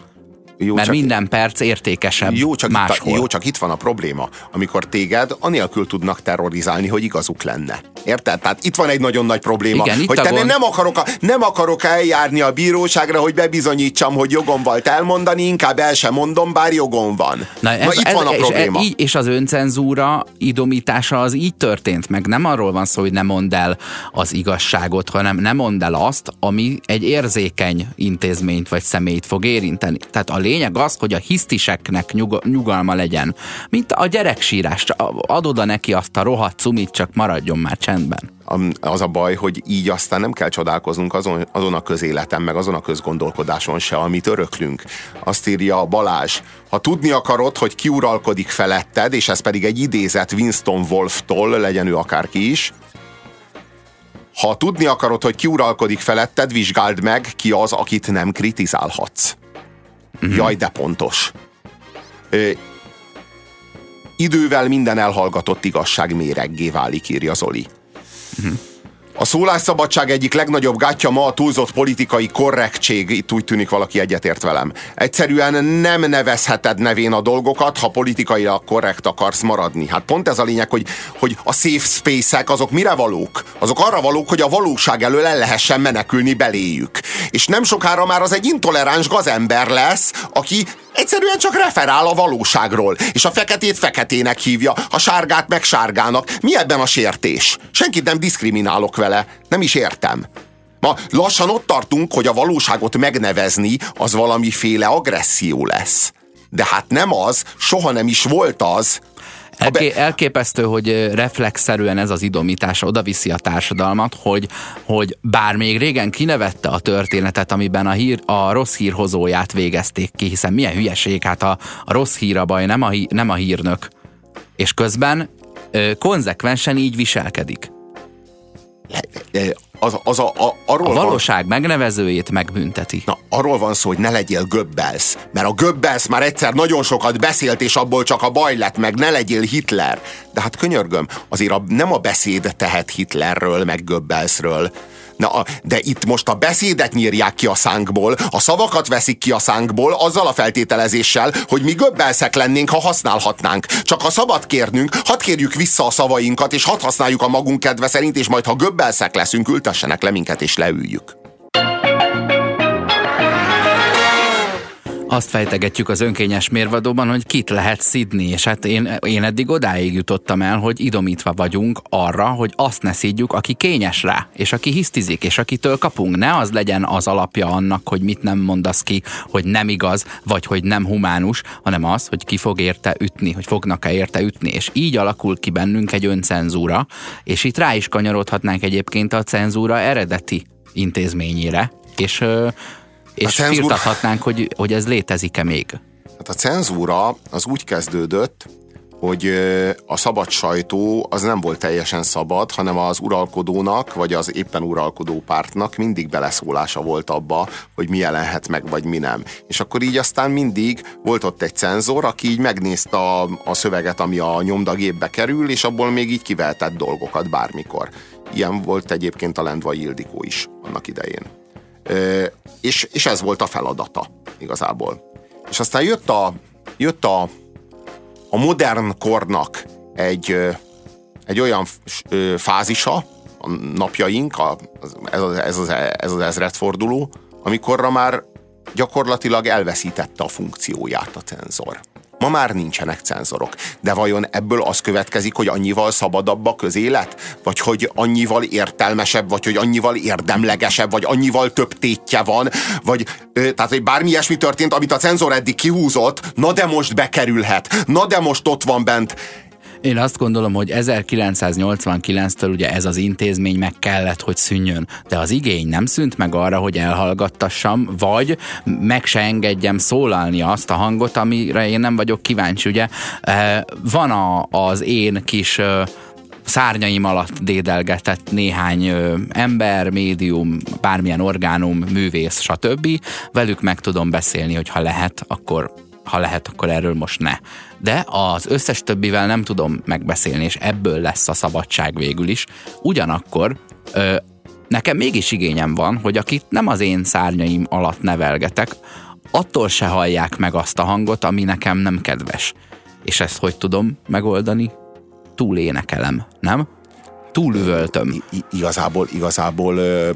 C: Jó, mert csak, minden perc értékesebb
B: jó, csak
C: máshol.
B: Itt, jó, csak itt van a probléma, amikor téged anélkül tudnak terrorizálni, hogy igazuk lenne. Érted? Tehát itt van egy nagyon nagy probléma, Igen, hogy te gond... nem, akarok, nem akarok eljárni a bíróságra, hogy bebizonyítsam, hogy jogom volt elmondani, inkább el sem mondom, bár jogom van. Na, ez, Na itt ez, van a probléma.
C: És, és az öncenzúra idomítása az így történt, meg nem arról van szó, hogy ne mondd el az igazságot, hanem nem mondd el azt, ami egy érzékeny intézményt vagy személyt fog érinteni. Tehát a lényeg az, hogy a hisztiseknek nyug- nyugalma legyen. Mint a gyereksírás, adod a neki azt a rohadt cumit, csak maradjon már csendben.
B: Az a baj, hogy így aztán nem kell csodálkoznunk azon, azon a közéleten, meg azon a közgondolkodáson se, amit öröklünk. Azt írja Balázs, ha tudni akarod, hogy ki uralkodik feletted, és ez pedig egy idézet Winston Wolf-tól, legyen ő akárki is, ha tudni akarod, hogy ki uralkodik feletted, vizsgáld meg, ki az, akit nem kritizálhatsz. Uh-huh. Jaj, de pontos. Ö, idővel minden elhallgatott igazság méreggé válik, írja Zoli. Uh-huh. A szólásszabadság egyik legnagyobb gátja ma a túlzott politikai korrektség, itt úgy tűnik valaki egyetért velem. Egyszerűen nem nevezheted nevén a dolgokat, ha politikailag korrekt akarsz maradni. Hát pont ez a lényeg, hogy, hogy a safe space-ek azok mire valók? Azok arra valók, hogy a valóság elől el lehessen menekülni beléjük. És nem sokára már az egy intoleráns gazember lesz, aki Egyszerűen csak referál a valóságról, és a feketét feketének hívja, a sárgát meg sárgának. Mi ebben a sértés? Senkit nem diszkriminálok vele, nem is értem. Ma lassan ott tartunk, hogy a valóságot megnevezni az valamiféle agresszió lesz. De hát nem az, soha nem is volt az,
C: Elké, elképesztő, hogy reflexzerűen ez az idomítás oda viszi a társadalmat, hogy, hogy bár még régen kinevette a történetet, amiben a, hír, a rossz hírhozóját végezték ki, hiszen milyen hülyeség, hát a, a rossz hír a baj, nem a, nem a hírnök. És közben ö, konzekvensen így viselkedik
B: az, az a, a,
C: arról a valóság van, megnevezőjét megbünteti.
B: Na, arról van szó, hogy ne legyél Göbbels, mert a Göbbels már egyszer nagyon sokat beszélt, és abból csak a baj lett meg, ne legyél Hitler. De hát könyörgöm, azért a, nem a beszéd tehet Hitlerről, meg Göbbelsről, Na, de itt most a beszédet nyírják ki a szánkból, a szavakat veszik ki a szánkból, azzal a feltételezéssel, hogy mi göbbelszek lennénk, ha használhatnánk. Csak ha szabad kérnünk, hadd kérjük vissza a szavainkat, és hadd használjuk a magunk kedve szerint, és majd ha göbbelszek leszünk, ültessenek le minket, és leüljük.
C: Azt fejtegetjük az önkényes mérvadóban, hogy kit lehet szidni, és hát én, én eddig odáig jutottam el, hogy idomítva vagyunk arra, hogy azt ne szidjuk, aki kényes rá, és aki hisztizik, és akitől kapunk. Ne az legyen az alapja annak, hogy mit nem mondasz ki, hogy nem igaz, vagy hogy nem humánus, hanem az, hogy ki fog érte ütni, hogy fognak-e érte ütni, és így alakul ki bennünk egy öncenzúra, és itt rá is kanyarodhatnánk egyébként a cenzúra eredeti intézményére, és és cenzúra... firtathatnánk, hogy, hogy ez létezik-e még.
B: Hát a cenzúra az úgy kezdődött, hogy a szabad sajtó az nem volt teljesen szabad, hanem az uralkodónak, vagy az éppen uralkodó pártnak mindig beleszólása volt abba, hogy mi jelenhet meg, vagy mi nem. És akkor így aztán mindig volt ott egy cenzor, aki így megnézte a, a szöveget, ami a nyomdagépbe kerül, és abból még így kivehetett dolgokat bármikor. Ilyen volt egyébként a Lendvai Ildikó is annak idején és, és ez volt a feladata igazából. És aztán jött a, jött a, a modern kornak egy, egy olyan fázisa, a napjaink, a, ez, az, ez, az, ez az ezredforduló, amikorra már gyakorlatilag elveszítette a funkcióját a cenzor. Ma már nincsenek cenzorok. De vajon ebből az következik, hogy annyival szabadabb a közélet? Vagy hogy annyival értelmesebb, vagy hogy annyival érdemlegesebb, vagy annyival több tétje van? Vagy tehát, hogy bármi ilyesmi történt, amit a cenzor eddig kihúzott, na de most bekerülhet, na de most ott van bent
C: én azt gondolom, hogy 1989-től ugye ez az intézmény meg kellett, hogy szűnjön. De az igény nem szűnt meg arra, hogy elhallgattassam, vagy meg se engedjem szólalni azt a hangot, amire én nem vagyok kíváncsi. Ugye eh, van a, az én kis eh, szárnyaim alatt dédelgetett néhány ö, ember, médium, bármilyen orgánum, művész, stb. Velük meg tudom beszélni, hogy ha lehet, akkor ha lehet, akkor erről most ne. De az összes többivel nem tudom megbeszélni, és ebből lesz a szabadság végül is. Ugyanakkor ö, nekem mégis igényem van, hogy akit nem az én szárnyaim alatt nevelgetek, attól se hallják meg azt a hangot, ami nekem nem kedves. És ezt hogy tudom megoldani? Túl énekelem, nem? Túl üvöltöm.
B: I- igazából, igazából ö,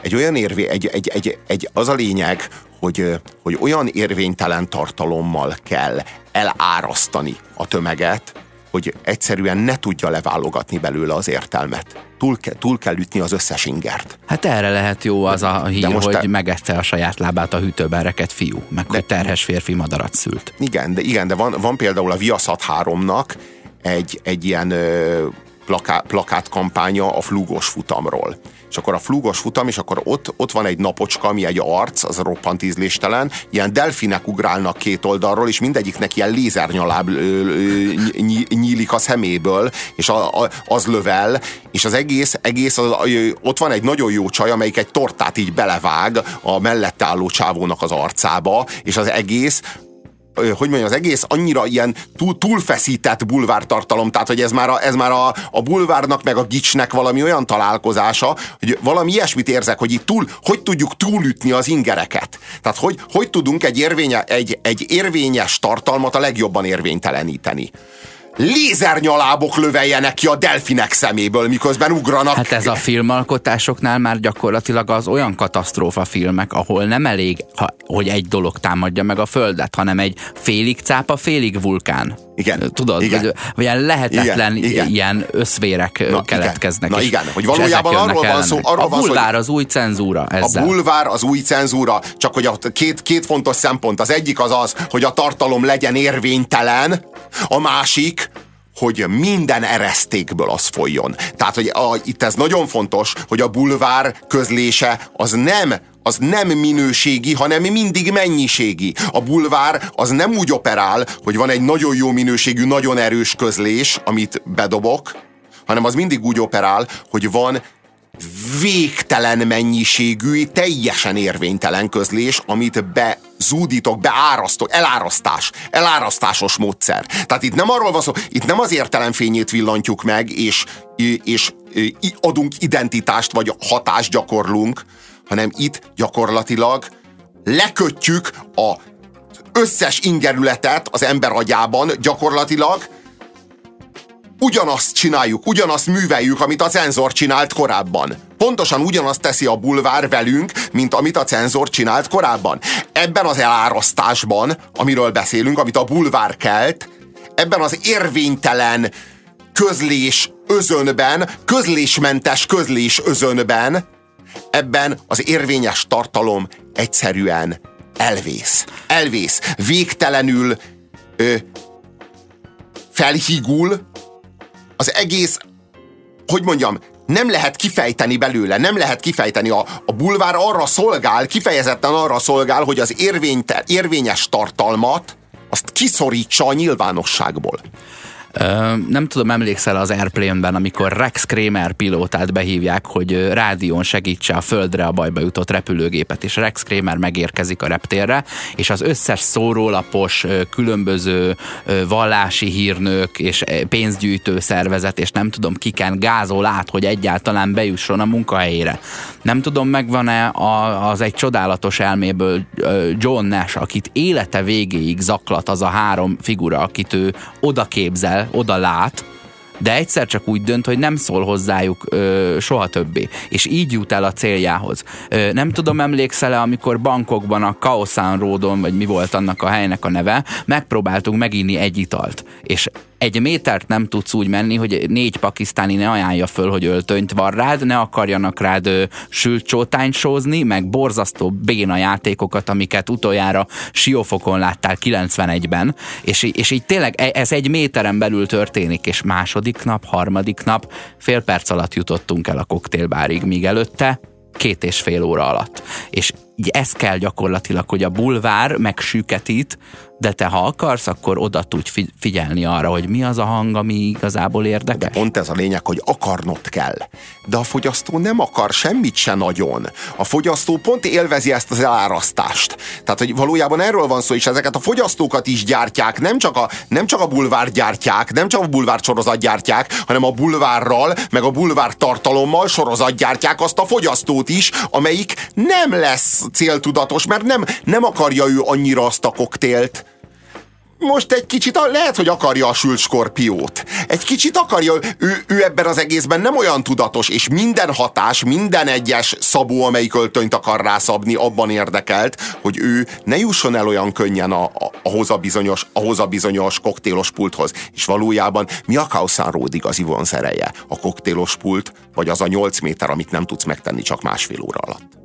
B: egy olyan érvé, egy, egy, egy, egy, az a lényeg, hogy, hogy olyan érvénytelen tartalommal kell elárasztani a tömeget, hogy egyszerűen ne tudja leválogatni belőle az értelmet. Túl, ke, túl kell ütni az összes ingert.
C: Hát erre lehet jó az a hír, hogy te... megette a saját lábát a hűtőben reket fiú, meg de... hogy terhes férfi madarat szült.
B: Igen, de, igen, de van, van például a Viaszat 3-nak egy, egy ilyen ö, plaká, plakátkampánya a flúgos futamról és akkor a flúgos futam, és akkor ott, ott van egy napocska, ami egy arc, az roppant ízléstelen, ilyen delfinek ugrálnak két oldalról, és mindegyiknek ilyen lézernyaláb nyílik a szeméből, és a, a, az lövel, és az egész, egész az, ott van egy nagyon jó csaj, amelyik egy tortát így belevág a mellette álló csávónak az arcába, és az egész hogy mondjam, az egész annyira ilyen túl, túlfeszített bulvártartalom, tehát hogy ez már, a, ez már a, a bulvárnak meg a gicsnek valami olyan találkozása, hogy valami ilyesmit érzek, hogy itt túl, hogy tudjuk túlütni az ingereket. Tehát hogy, hogy tudunk egy, érvénye, egy, egy érvényes tartalmat a legjobban érvényteleníteni lézernyalábok löveljenek ki a delfinek szeméből, miközben ugranak.
C: Hát ez a filmalkotásoknál már gyakorlatilag az olyan katasztrófa filmek, ahol nem elég, ha, hogy egy dolog támadja meg a Földet, hanem egy félig cápa, félig vulkán.
B: Igen.
C: Tudod,
B: igen.
C: Vagy, vagy ilyen lehetetlen igen, ilyen összvérek Na, keletkeznek.
B: Igen. Na igen, hogy valójában arról van szó. Arról
C: a
B: van
C: bulvár
B: szó,
C: az új cenzúra ezzel.
B: A bulvár az új cenzúra, csak hogy a két, két fontos szempont. Az egyik az az, hogy a tartalom legyen érvénytelen, a másik, hogy minden eresztékből az folyjon. Tehát, hogy a, itt ez nagyon fontos, hogy a bulvár közlése az nem az nem minőségi, hanem mindig mennyiségi. A bulvár az nem úgy operál, hogy van egy nagyon jó minőségű, nagyon erős közlés, amit bedobok, hanem az mindig úgy operál, hogy van végtelen mennyiségű, teljesen érvénytelen közlés, amit bezúdítok, beárasztok, elárasztás, elárasztásos módszer. Tehát itt nem arról van szó, itt nem az értelemfényét villantjuk meg, és, és adunk identitást, vagy hatást gyakorlunk, hanem itt gyakorlatilag lekötjük a összes ingerületet az ember agyában gyakorlatilag, ugyanazt csináljuk, ugyanazt műveljük, amit a cenzor csinált korábban. Pontosan ugyanazt teszi a bulvár velünk, mint amit a cenzor csinált korábban. Ebben az elárasztásban, amiről beszélünk, amit a bulvár kelt, ebben az érvénytelen közlés özönben, közlésmentes közlés özönben, ebben az érvényes tartalom egyszerűen elvész. Elvész. Végtelenül ö, felhígul, az egész, hogy mondjam, nem lehet kifejteni belőle, nem lehet kifejteni. A, a bulvár arra szolgál, kifejezetten arra szolgál, hogy az érvényt, érvényes tartalmat azt kiszorítsa a nyilvánosságból
C: nem tudom, emlékszel az Airplane-ben, amikor Rex Kramer pilótát behívják, hogy rádión segítse a földre a bajba jutott repülőgépet, és Rex Kramer megérkezik a reptérre, és az összes szórólapos, különböző vallási hírnök és pénzgyűjtő szervezet, és nem tudom kiken gázol át, hogy egyáltalán bejusson a munkahelyére. Nem tudom, megvan-e az egy csodálatos elméből John Nash, akit élete végéig zaklat az a három figura, akit ő oda oda lát, de egyszer csak úgy dönt, hogy nem szól hozzájuk ö, soha többé, és így jut el a céljához. Ö, nem tudom, emlékszel-e, amikor Bangkokban a Kaosan Roadon, vagy mi volt annak a helynek a neve, megpróbáltunk meginni egy italt, és egy métert nem tudsz úgy menni, hogy négy pakisztáni ne ajánlja föl, hogy öltönyt van rád, ne akarjanak rád ö, sült sózni, meg borzasztó béna játékokat, amiket utoljára siófokon láttál 91-ben, és, és így tényleg e, ez egy méteren belül történik, és második nap, harmadik nap, fél perc alatt jutottunk el a koktélbárig, míg előtte két és fél óra alatt. És ez kell gyakorlatilag, hogy a bulvár megsüketít, de te ha akarsz, akkor oda tudj figyelni arra, hogy mi az a hang, ami igazából érdekel. De
B: pont ez a lényeg, hogy akarnod kell. De a fogyasztó nem akar semmit se nagyon. A fogyasztó pont élvezi ezt az elárasztást. Tehát, hogy valójában erről van szó, és ezeket a fogyasztókat is gyártják, nem csak a, nem csak a bulvár gyártják, nem csak a bulvár sorozat gyártják, hanem a bulvárral, meg a bulvár tartalommal sorozat gyártják azt a fogyasztót is, amelyik nem lesz céltudatos, mert nem, nem akarja ő annyira azt a koktélt, most egy kicsit, lehet, hogy akarja a sült. Egy kicsit akarja, ő, ő ebben az egészben nem olyan tudatos, és minden hatás, minden egyes szabó, amelyik öltönyt akar rászabni, abban érdekelt, hogy ő ne jusson el olyan könnyen a, a, ahhoz, a bizonyos, ahhoz a bizonyos koktélos pulthoz. És valójában mi a Kausan Road igazi vonzereje? A koktélos pult, vagy az a 8 méter, amit nem tudsz megtenni csak másfél óra alatt?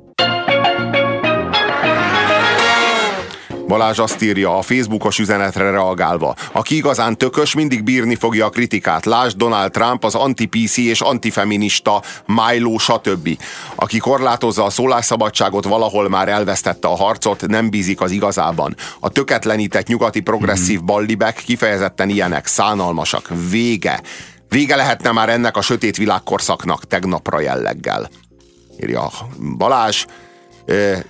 B: Balázs azt írja a Facebookos üzenetre reagálva. Aki igazán tökös, mindig bírni fogja a kritikát. Lásd Donald Trump, az anti-PC és antifeminista Milo, stb. Aki korlátozza a szólásszabadságot, valahol már elvesztette a harcot, nem bízik az igazában. A töketlenített nyugati progresszív ballibek kifejezetten ilyenek, szánalmasak. Vége. Vége lehetne már ennek a sötét világkorszaknak tegnapra jelleggel. Írja Balázs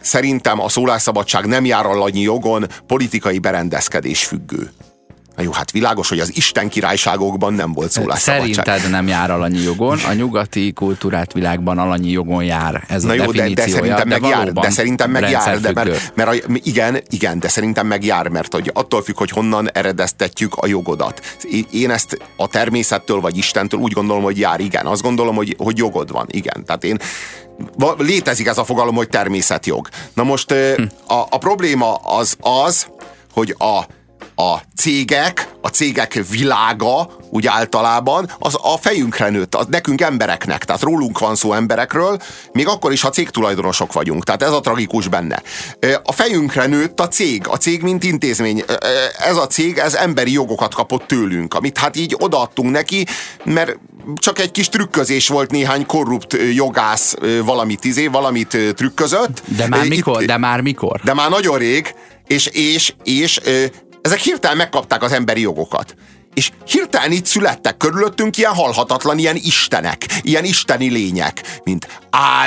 B: szerintem a szólásszabadság nem jár alanyi jogon, politikai berendezkedés függő. Na jó, hát világos, hogy az Isten királyságokban nem volt szólásszabadság.
C: Szerinted nem jár alanyi jogon, a nyugati kultúrát világban alanyi jogon jár. Ez Na a jó, de, de szerintem
B: meg jár, de szerintem meg jár, de mert, mert a, igen, igen, de szerintem meg jár, mert hogy attól függ, hogy honnan eredeztetjük a jogodat. Én ezt a természettől vagy Istentől úgy gondolom, hogy jár, igen. Azt gondolom, hogy, hogy jogod van, igen. Tehát én létezik ez a fogalom, hogy természetjog. Na most hm. a, a probléma az az, hogy a a cégek, a cégek világa úgy általában az a fejünkre nőtt, az nekünk embereknek, tehát rólunk van szó emberekről, még akkor is, ha cégtulajdonosok vagyunk, tehát ez a tragikus benne. A fejünkre nőtt a cég, a cég mint intézmény, ez a cég, ez emberi jogokat kapott tőlünk, amit hát így odaadtunk neki, mert csak egy kis trükközés volt néhány korrupt jogász valamit izé, valamit trükközött.
C: De már mikor? Itt, de már mikor?
B: De már nagyon rég, és, és, és ezek hirtelen megkapták az emberi jogokat. És hirtelen itt születtek körülöttünk ilyen halhatatlan, ilyen istenek, ilyen isteni lények, mint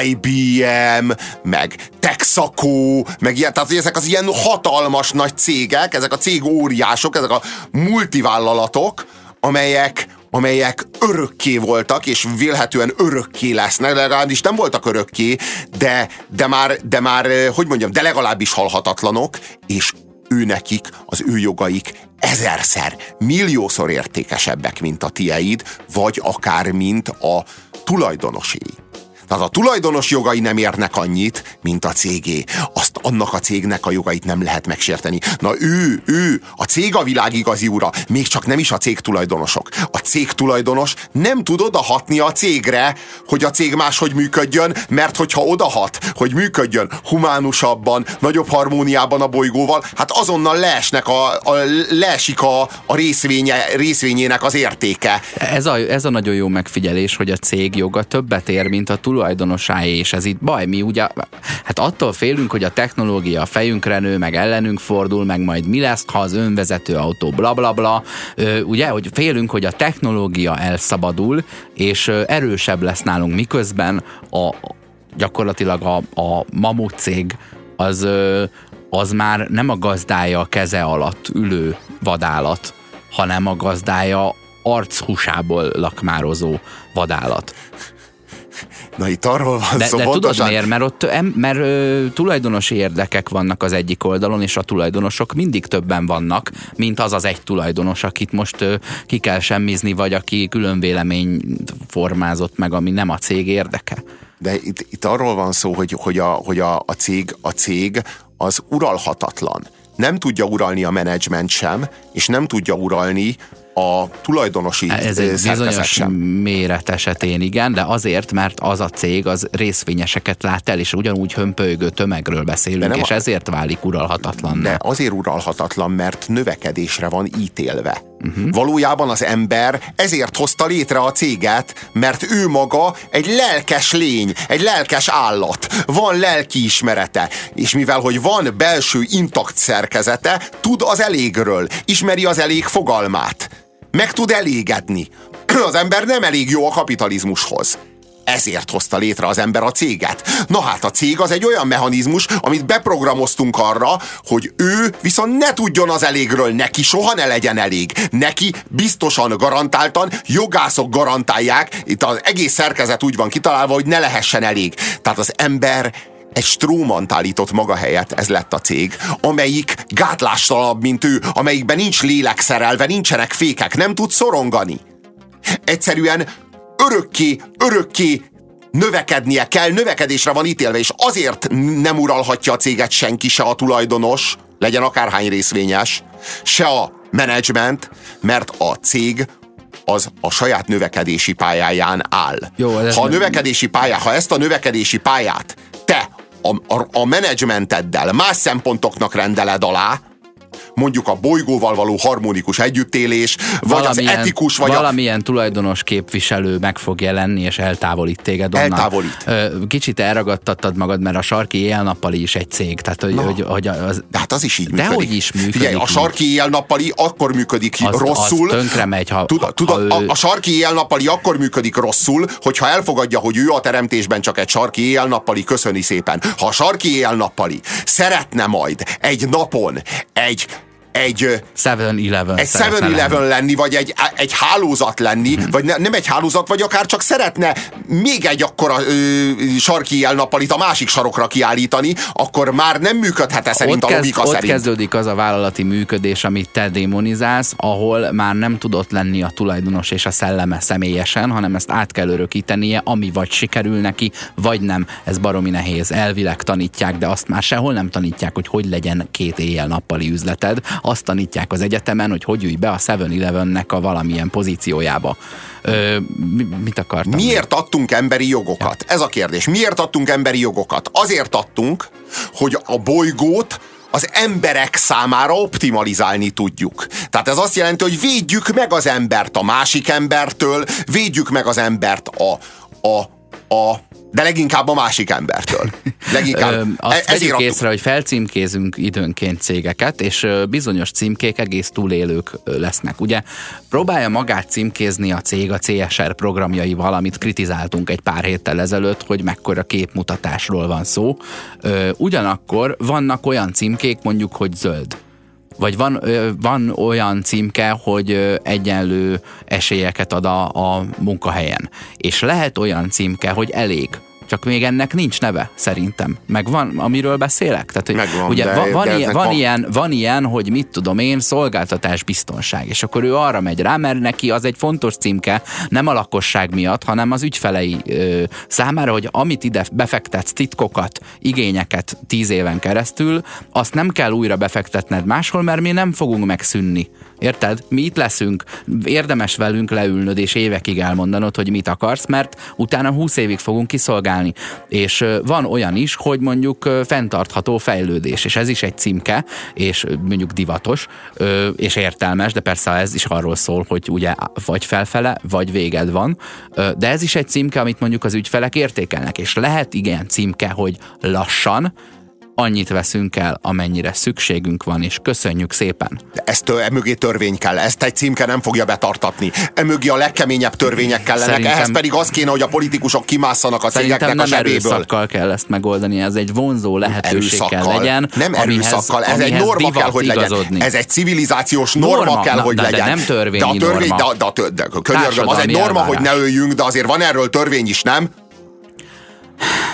B: IBM, meg Texaco, meg ilyen, tehát ezek az ilyen hatalmas nagy cégek, ezek a cég óriások, ezek a multivállalatok, amelyek, amelyek örökké voltak, és vélhetően örökké lesznek, legalábbis nem voltak örökké, de, de, már, de már, hogy mondjam, de legalábbis halhatatlanok, és ő nekik az ő jogaik ezerszer, milliószor értékesebbek, mint a tieid, vagy akár mint a tulajdonosé. Tehát a tulajdonos jogai nem érnek annyit, mint a cégé. Azt annak a cégnek a jogait nem lehet megsérteni. Na ő, ő, a cég a világ igazi ura, még csak nem is a cég tulajdonosok. A cég tulajdonos nem tud odahatni a cégre, hogy a cég máshogy működjön, mert hogyha odahat, hogy működjön humánusabban, nagyobb harmóniában a bolygóval, hát azonnal leesnek a, a, leesik a, a részvénye, részvényének az értéke.
C: Ez a, ez a nagyon jó megfigyelés, hogy a cég joga többet ér, mint a tulajdonos tulajdonosáé, és ez itt baj. Mi ugye, hát attól félünk, hogy a technológia fejünkre nő, meg ellenünk fordul, meg majd mi lesz, ha az önvezető autó bla bla bla. Ugye, hogy félünk, hogy a technológia elszabadul, és erősebb lesz nálunk, miközben a, gyakorlatilag a, a mamut cég az, az már nem a gazdája a keze alatt ülő vadállat, hanem a gazdája archúsából lakmározó vadállat.
B: Na itt arról van
C: de,
B: szó.
C: De tudod miért? Mert ott em, mert, ö, tulajdonosi érdekek vannak az egyik oldalon, és a tulajdonosok mindig többen vannak, mint az az egy tulajdonos, akit most ö, ki kell semmizni, vagy aki külön vélemény formázott meg, ami nem a cég érdeke.
B: De itt, itt arról van szó, hogy, hogy, a, hogy a, a, cég, a cég az uralhatatlan. Nem tudja uralni a menedzsment sem, és nem tudja uralni a tulajdonosi
C: Ez egy bizonyos méret esetén igen, de azért, mert az a cég az részvényeseket lát el, és ugyanúgy hömpölygő tömegről beszélünk, és a... ezért válik uralhatatlan.
B: De azért uralhatatlan, mert növekedésre van ítélve. Uh-huh. Valójában az ember ezért hozta létre a céget, mert ő maga egy lelkes lény, egy lelkes állat. Van lelki ismerete, és mivel, hogy van belső intakt szerkezete, tud az elégről, ismeri az elég fogalmát meg tud elégedni. Az ember nem elég jó a kapitalizmushoz. Ezért hozta létre az ember a céget. Na hát a cég az egy olyan mechanizmus, amit beprogramoztunk arra, hogy ő viszont ne tudjon az elégről, neki soha ne legyen elég. Neki biztosan garantáltan, jogászok garantálják, itt az egész szerkezet úgy van kitalálva, hogy ne lehessen elég. Tehát az ember egy strómant állított maga helyett, ez lett a cég, amelyik gátlástalanabb, mint ő, amelyikben nincs lélek szerelve, nincsenek fékek, nem tud szorongani. Egyszerűen örökké, örökké növekednie kell, növekedésre van ítélve, és azért nem uralhatja a céget senki, se a tulajdonos, legyen akárhány részvényes, se a menedzsment, mert a cég az a saját növekedési pályáján áll. Jó, ha a növekedési pályá, ha ezt a növekedési pályát a, a, a menedzsmenteddel más szempontoknak rendeled alá, mondjuk a bolygóval való harmonikus együttélés, vagy valamilyen, az etikus, vagy
C: valamilyen a... tulajdonos képviselő meg fog jelenni, és eltávolít téged onnan.
B: Eltávolít.
C: Kicsit elragadtattad magad, mert a sarki éjjel-nappali is egy cég. Tehát, hogy, hogy, hogy
B: az... De hát az is így működik.
C: Dehogy is működik.
B: Figyelj, a sarki éjjel-nappali akkor működik az, rosszul.
C: Az tönkre megy, ha,
B: tud, tud, ha ő... a, a sarki éjjel-nappali akkor működik rosszul, hogyha elfogadja, hogy ő a teremtésben csak egy sarki éjjel-nappali, köszöni szépen. Ha a sarki éjjel-nappali szeretne majd egy napon egy egy
C: 7-Eleven
B: egy 7-Eleven lenni, vagy egy, egy hálózat lenni, hmm. vagy ne, nem egy hálózat, vagy akár csak szeretne még egy akkora ö, sarki elnappalit a másik sarokra kiállítani, akkor már nem működhet -e szerint ott a logika
C: kezd,
B: szerint.
C: Ott kezdődik az a vállalati működés, amit te démonizálsz, ahol már nem tudott lenni a tulajdonos és a szelleme személyesen, hanem ezt át kell örökítenie, ami vagy sikerül neki, vagy nem. Ez baromi nehéz. Elvileg tanítják, de azt már sehol nem tanítják, hogy hogy legyen két éjjel-nappali üzleted azt tanítják az egyetemen, hogy hogy ülj be a 7-Elevennek a valamilyen pozíciójába. Ö, mi, mit akartam?
B: Miért adtunk emberi jogokat? Ja. Ez a kérdés. Miért adtunk emberi jogokat? Azért adtunk, hogy a bolygót az emberek számára optimalizálni tudjuk. Tehát ez azt jelenti, hogy védjük meg az embert a másik embertől, védjük meg az embert a, a, a de leginkább a másik embertől. Leginkább. Ö,
C: azt e- ezért észre, hogy felcímkézünk időnként cégeket, és bizonyos címkék egész túlélők lesznek. Ugye próbálja magát címkézni a cég a CSR programjaival, amit kritizáltunk egy pár héttel ezelőtt, hogy mekkora képmutatásról van szó. Ugyanakkor vannak olyan címkék, mondjuk, hogy zöld vagy van, van olyan címke, hogy egyenlő esélyeket ad a, a munkahelyen. És lehet olyan címke, hogy elég Csak még ennek nincs neve, szerintem. Meg van, amiről beszélek? Tehát, hogy
B: Megvan,
C: ugye
B: de-
C: van,
B: de
C: ilyen, van,
B: a-
C: ilyen, van ilyen, hogy mit tudom én, szolgáltatás biztonság, és akkor ő arra megy rá, mert neki az egy fontos címke, nem a lakosság miatt, hanem az ügyfelei ö, számára, hogy amit ide befektetsz, titkokat, igényeket tíz éven keresztül, azt nem kell újra befektetned máshol, mert mi nem fogunk megszűnni. Érted? Mi itt leszünk, érdemes velünk leülnöd és évekig elmondanod, hogy mit akarsz, mert utána 20 évig fogunk kiszolgálni. És van olyan is, hogy mondjuk fenntartható fejlődés, és ez is egy címke, és mondjuk divatos, és értelmes, de persze ez is arról szól, hogy ugye vagy felfele, vagy véged van, de ez is egy címke, amit mondjuk az ügyfelek értékelnek, és lehet igen címke, hogy lassan, annyit veszünk el, amennyire szükségünk van, és köszönjük szépen.
B: De ezt emögé törvény kell, ezt egy címke nem fogja betartatni. Emögé a legkeményebb törvények kellenek,
C: Szerintem-
B: ehhez pedig az kéne, hogy a politikusok kimásszanak a cégeknek a zsebéből.
C: erőszakkal kell ezt megoldani, ez egy vonzó lehetőség kell
B: erőszakkal.
C: legyen.
B: Nem
C: amihez-
B: erőszakkal, ez egy
C: amihez
B: norma kell, hogy legyen.
C: igazodni.
B: Ez egy civilizációs norma,
C: Norma,
B: kell,
C: na,
B: hogy
C: de- de
B: legyen.
C: nem törvényi
B: de a törvény,
C: norma.
B: De, de, de, de, könyörgöm, az egy norma, hogy ne
C: elvárás.
B: öljünk, de azért van erről törvény is, nem?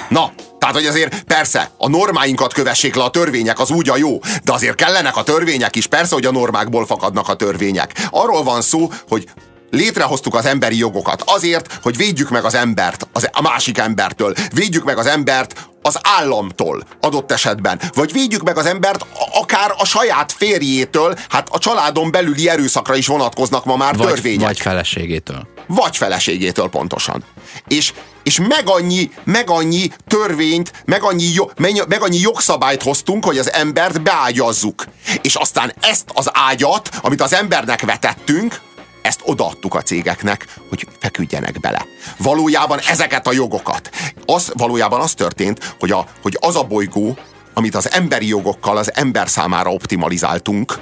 B: Na, tehát, hogy azért persze, a normáinkat kövessék le a törvények, az úgy a jó, de azért kellenek a törvények is, persze, hogy a normákból fakadnak a törvények. Arról van szó, hogy létrehoztuk az emberi jogokat. Azért, hogy védjük meg az embert, az, a másik embertől, védjük meg az embert az államtól adott esetben, vagy védjük meg az embert akár a saját férjétől, hát a családon belüli erőszakra is vonatkoznak ma már
C: vagy,
B: törvények.
C: vagy feleségétől.
B: vagy feleségétől pontosan. És, és meg, annyi, meg annyi törvényt, meg annyi, jo, meg, annyi jogszabályt hoztunk, hogy az embert beágyazzuk. És aztán ezt az ágyat, amit az embernek vetettünk, ezt odaadtuk a cégeknek, hogy feküdjenek bele. Valójában ezeket a jogokat. Az, valójában az történt, hogy, a, hogy az a bolygó, amit az emberi jogokkal az ember számára optimalizáltunk,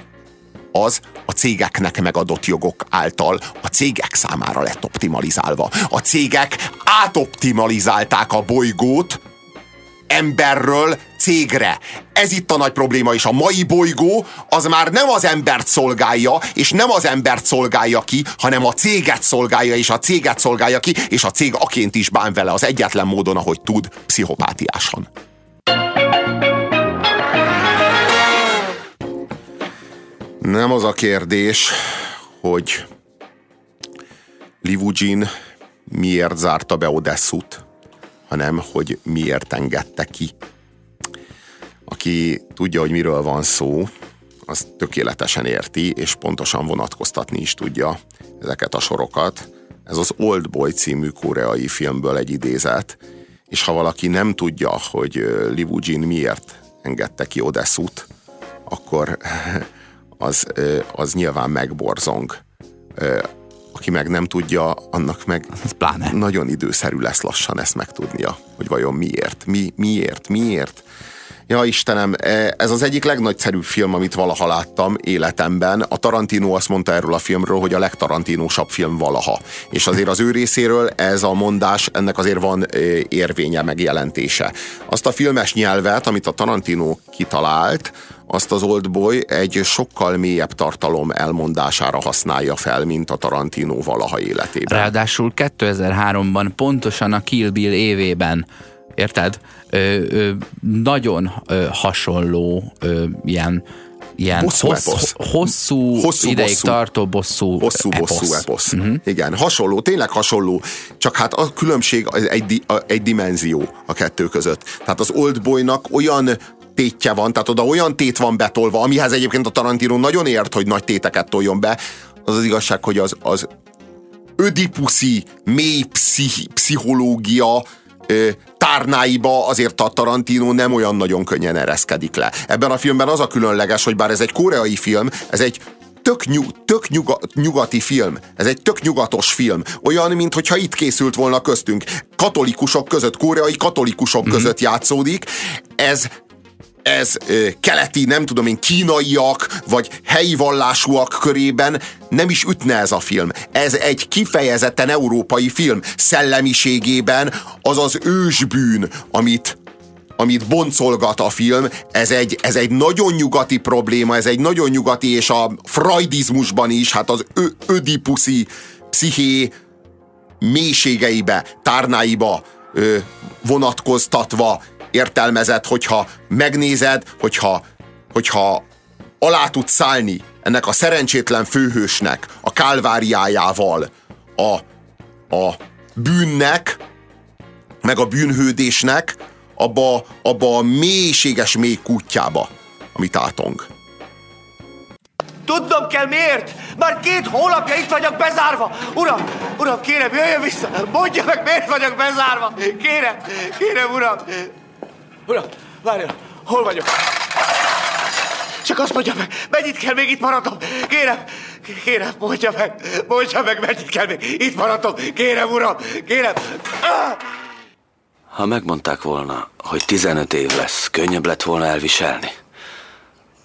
B: az a cégeknek megadott jogok által a cégek számára lett optimalizálva. A cégek átoptimalizálták a bolygót emberről cégre. Ez itt a nagy probléma is. A mai bolygó az már nem az embert szolgálja, és nem az embert szolgálja ki, hanem a céget szolgálja, és a céget szolgálja ki, és a cég aként is bán vele az egyetlen módon, ahogy tud, pszichopátiásan. Nem az a kérdés, hogy Livugin miért zárta be Odesszut, hanem hogy miért engedte ki. Aki tudja, hogy miről van szó, az tökéletesen érti, és pontosan vonatkoztatni is tudja ezeket a sorokat. Ez az Old Boy című koreai filmből egy idézet, és ha valaki nem tudja, hogy Livugin miért engedte ki Odesszut, akkor az, az nyilván megborzong. Aki meg nem tudja, annak meg
C: pláne.
B: nagyon időszerű lesz lassan ezt megtudnia, hogy vajon miért, mi, miért, miért. Ja Istenem, e, ez az egyik legnagyszerűbb film, amit valaha láttam életemben. A Tarantino azt mondta erről a filmről, hogy a legtarantinósabb film valaha. És azért az ő részéről ez a mondás, ennek azért van e, érvénye, megjelentése. Azt a filmes nyelvet, amit a Tarantino kitalált, azt az Oldboy egy sokkal mélyebb tartalom elmondására használja fel, mint a Tarantino valaha életében.
C: Ráadásul 2003-ban pontosan a Kill Bill évében érted? Ö, ö, nagyon ö, hasonló ö, ilyen ilyen
B: Bosszú
C: hossz,
B: eposz.
C: hosszú,
B: Hosszú
C: ideig
B: bosszú.
C: tartó bosszú
B: Hosszú
C: eposz.
B: bosszú eposz. Uh-huh. Igen, hasonló, tényleg hasonló, csak hát a különbség egy, egy dimenzió a kettő között. Tehát az Oldboynak olyan tétje van, tehát oda olyan tét van betolva, amihez egyébként a Tarantino nagyon ért, hogy nagy téteket toljon be, az az igazság, hogy az, az ödipuszi, mély pszichi, pszichológia ö, tárnáiba azért a Tarantino nem olyan nagyon könnyen ereszkedik le. Ebben a filmben az a különleges, hogy bár ez egy koreai film, ez egy tök, nyug, tök nyuga, nyugati film. Ez egy tök nyugatos film. Olyan, mintha itt készült volna köztünk. Katolikusok között, koreai katolikusok mm-hmm. között játszódik. Ez ez keleti, nem tudom én, kínaiak, vagy helyi vallásúak körében nem is ütne ez a film. Ez egy kifejezetten európai film. Szellemiségében az az ősbűn, amit amit boncolgat a film, ez egy, ez egy nagyon nyugati probléma, ez egy nagyon nyugati, és a freudizmusban is, hát az ö- ödipuszi psziché mélységeibe, tárnáiba ö, vonatkoztatva értelmezett, hogyha megnézed, hogyha, hogyha alá tudsz szállni ennek a szerencsétlen főhősnek a kálváriájával, a, a bűnnek, meg a bűnhődésnek abba, abba a mélységes mély kutyába, amit átong.
D: Tudnom kell miért! Már két hónapja itt vagyok bezárva! Uram, uram, kérem, jöjjön vissza! Mondja meg, miért vagyok bezárva! Kérem, kérem, uram! Uram, várjon, hol vagyok? Csak azt mondja meg, mennyit kell még itt maradnom? Kérem, kérem, mondja meg, mondja meg, mennyit kell még itt maradnom? Kérem, uram, kérem!
E: Ha megmondták volna, hogy 15 év lesz, könnyebb lett volna elviselni?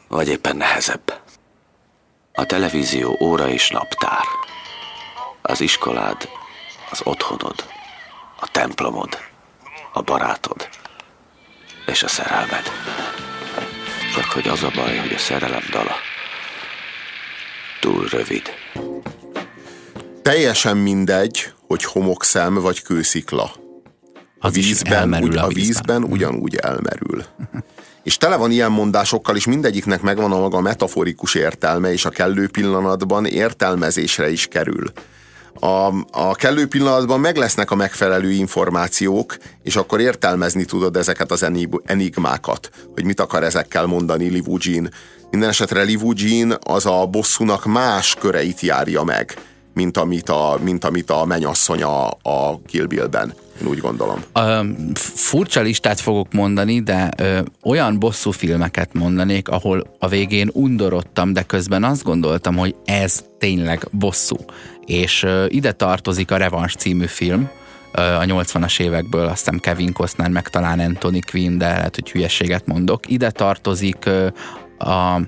E: Vagy éppen nehezebb? A televízió óra és naptár. Az iskolád, az otthonod, a templomod, a barátod és a szerelmed. Csak hogy az a baj, hogy a szerelem dala túl rövid.
B: Teljesen mindegy, hogy homokszem vagy kőszikla. A
C: Az
B: vízben, ugy,
C: a
B: a
C: vízben.
B: vízben ugyanúgy elmerül. És tele van ilyen mondásokkal, és mindegyiknek megvan a maga metaforikus értelme, és a kellő pillanatban értelmezésre is kerül. A, a kellő pillanatban meg lesznek a megfelelő információk, és akkor értelmezni tudod ezeket az enig- enigmákat, hogy mit akar ezekkel mondani Livu Jean. Minden esetre Livu Jean az a bosszúnak más köreit járja meg, mint amit a, mint amit a mennyasszony a, a Kill Bill-ben. Én úgy gondolom.
C: Ö, furcsa listát fogok mondani, de ö, olyan bosszú filmeket mondanék, ahol a végén undorodtam, de közben azt gondoltam, hogy ez tényleg bosszú. És ide tartozik a Revans című film, a 80-as évekből, azt hiszem Kevin Costner, meg talán Anthony Quinn, de lehet, hogy hülyeséget mondok. Ide tartozik a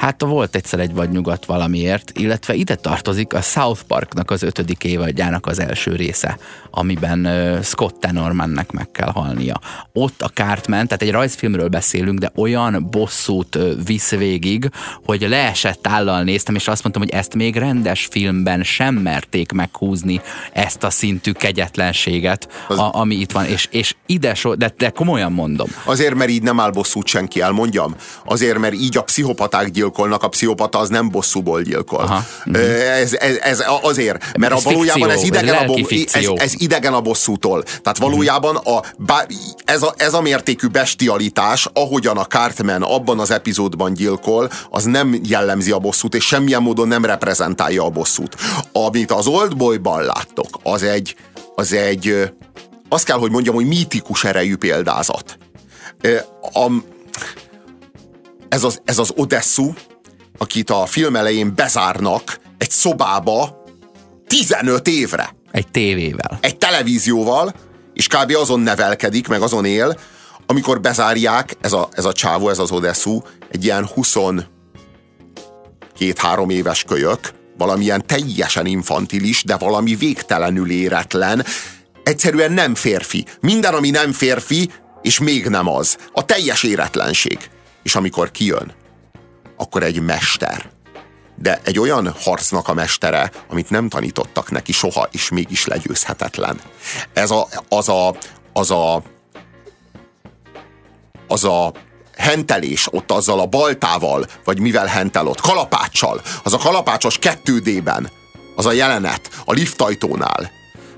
C: Hát volt egyszer egy vagy nyugat valamiért, illetve ide tartozik a South Parknak az ötödik évadjának az első része, amiben Scott Tenormannek meg kell halnia. Ott a Cartman, tehát egy rajzfilmről beszélünk, de olyan bosszút visz végig, hogy leesett állal néztem, és azt mondtam, hogy ezt még rendes filmben sem merték meghúzni ezt a szintű kegyetlenséget, a, ami itt van, és, és ide so, de, de komolyan mondom.
B: Azért, mert így nem áll bosszút senki, elmondjam. Azért, mert így a pszichopaták gyilkolnak, a pszichopata az nem bosszúból gyilkol.
C: Aha.
B: Ez, ez, ez azért, mert
C: Ez
B: a valójában ez
C: fikció,
B: idegen,
C: ez
B: a, bo- ez, ez idegen a bosszútól. Tehát valójában a, ez, a, ez a mértékű bestialitás, ahogyan a Cartman abban az epizódban gyilkol, az nem jellemzi a bosszút, és semmilyen módon nem reprezentálja a bosszút. Amit az Oldboyban láttok, az egy, az egy, azt kell, hogy mondjam, hogy mítikus erejű példázat. A, ez az, ez az Odessu, akit a film elején bezárnak egy szobába 15 évre
C: Egy tévével.
B: egy televízióval, és kb. azon nevelkedik, meg azon él, amikor bezárják, ez a, ez a csávó, ez az Odessu, egy ilyen 22-3 éves kölyök, valamilyen teljesen infantilis, de valami végtelenül éretlen, egyszerűen nem férfi. Minden, ami nem férfi, és még nem az. A teljes éretlenség. És amikor kijön, akkor egy mester. De egy olyan harcnak a mestere, amit nem tanítottak neki soha, és mégis legyőzhetetlen. Ez a, az a, az a, az a hentelés ott azzal a baltával, vagy mivel hentel ott, kalapáccsal, az a kalapácsos 2D-ben, az a jelenet a liftajtónál,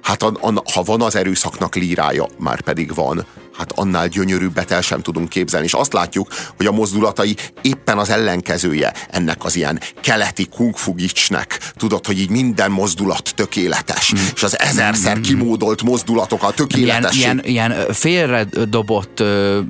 B: hát a, a, ha van az erőszaknak lírája, már pedig van, hát annál gyönyörűbbet el sem tudunk képzelni. És azt látjuk, hogy a mozdulatai éppen az ellenkezője ennek az ilyen keleti kung fu gicsnek. Tudod, hogy így minden mozdulat tökéletes, és az ezerszer kimódolt mozdulatok a
C: Ilyen,
B: tökéletesség.
C: ilyen, ilyen félre dobott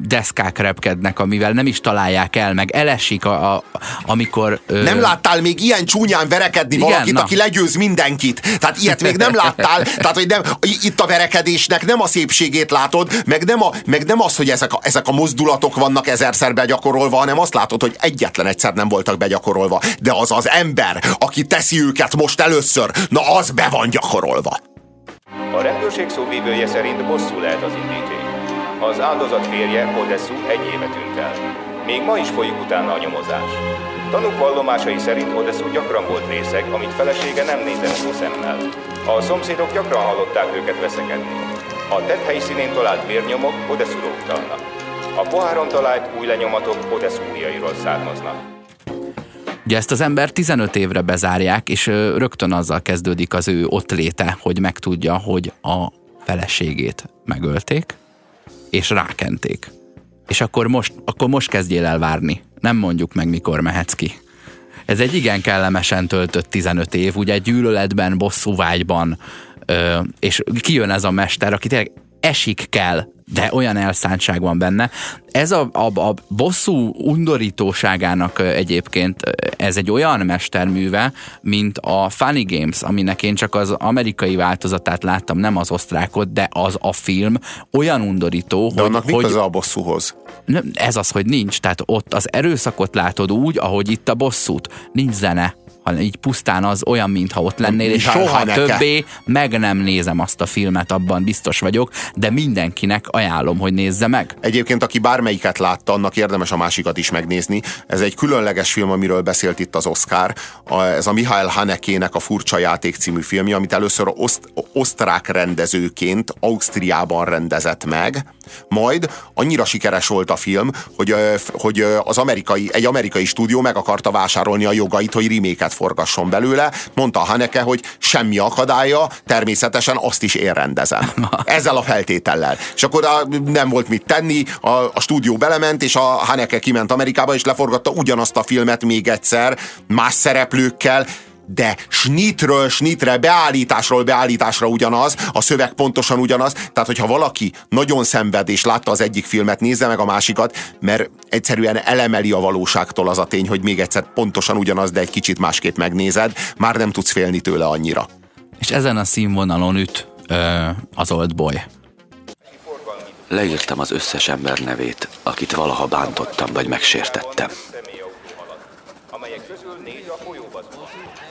C: deszkák repkednek, amivel nem is találják el, meg elesik, a, a, amikor... Ö,
B: Nem láttál még ilyen csúnyán verekedni
C: Igen,
B: valakit,
C: na.
B: aki legyőz mindenkit. Tehát ilyet még nem láttál. Tehát, hogy nem, itt a verekedésnek nem a szépségét látod, meg nem, a, meg nem az, hogy ezek a, ezek a mozdulatok vannak ezerszer begyakorolva, hanem azt látod, hogy egyetlen egyszer nem voltak begyakorolva. De az az ember, aki teszi őket most először, na az be van gyakorolva.
F: A rendőrség szóvívője szerint bosszú lehet az indíték. Az áldozat férje, Odessu egy éve tűnt el. Még ma is folyik utána a nyomozás. Tanúk vallomásai szerint Odessu gyakran volt részeg, amit felesége nem nézett jó szemmel. A szomszédok gyakran hallották őket veszekedni. A tett helyszínén talált vérnyomok Odeszúra utalnak. A poháron talált új lenyomatok Odeszú ujjairól származnak.
C: Ugye ezt az ember 15 évre bezárják, és rögtön azzal kezdődik az ő ott léte, hogy megtudja, hogy a feleségét megölték, és rákenték. És akkor most, akkor most kezdjél el várni. Nem mondjuk meg, mikor mehetsz ki. Ez egy igen kellemesen töltött 15 év, ugye gyűlöletben, bosszúvágyban, ö, és kijön ez a mester, aki tényleg esik kell, de olyan elszántság van benne. Ez a, a, a bosszú undorítóságának egyébként ez egy olyan mesterműve, mint a Funny Games, aminek én csak az amerikai változatát láttam, nem az osztrákot, de az a film olyan undorító,
B: De
C: hogy,
B: annak
C: hogy
B: köze a bosszúhoz?
C: nem, ez az, hogy nincs. Tehát ott az erőszakot látod úgy, ahogy itt a bosszút. Nincs zene, hanem így pusztán az olyan, mintha ott lennél, és soha
B: Haneke.
C: többé meg nem nézem azt a filmet, abban biztos vagyok, de mindenkinek ajánlom, hogy nézze meg.
B: Egyébként, aki bármelyiket látta, annak érdemes a másikat is megnézni. Ez egy különleges film, amiről beszélt itt az Oscar. Ez a Mihály Hanekének a Furcsa Játék című filmje, amit először oszt, osztrák rendezőként Ausztriában rendezett meg. Majd annyira sikeres volt a film, hogy, hogy az amerikai, egy amerikai stúdió meg akarta vásárolni a jogait, hogy reméket forgasson belőle. Mondta Haneke, hogy semmi akadálya, természetesen azt is én rendezem. Ezzel a feltétellel. És akkor a, nem volt mit tenni, a, a stúdió belement, és a Haneke kiment Amerikába, és leforgatta ugyanazt a filmet még egyszer, más szereplőkkel, de snitről snitre, beállításról beállításra ugyanaz, a szöveg pontosan ugyanaz, tehát hogyha valaki nagyon szenved és látta az egyik filmet, nézze meg a másikat, mert egyszerűen elemeli a valóságtól az a tény, hogy még egyszer pontosan ugyanaz, de egy kicsit másképp megnézed, már nem tudsz félni tőle annyira.
C: És ezen a színvonalon üt ö, az Old Boy.
E: Leírtam az összes ember nevét, akit valaha bántottam vagy megsértettem.
F: Személyautók alatt, amelyek közül négy a folyóba zuhannak.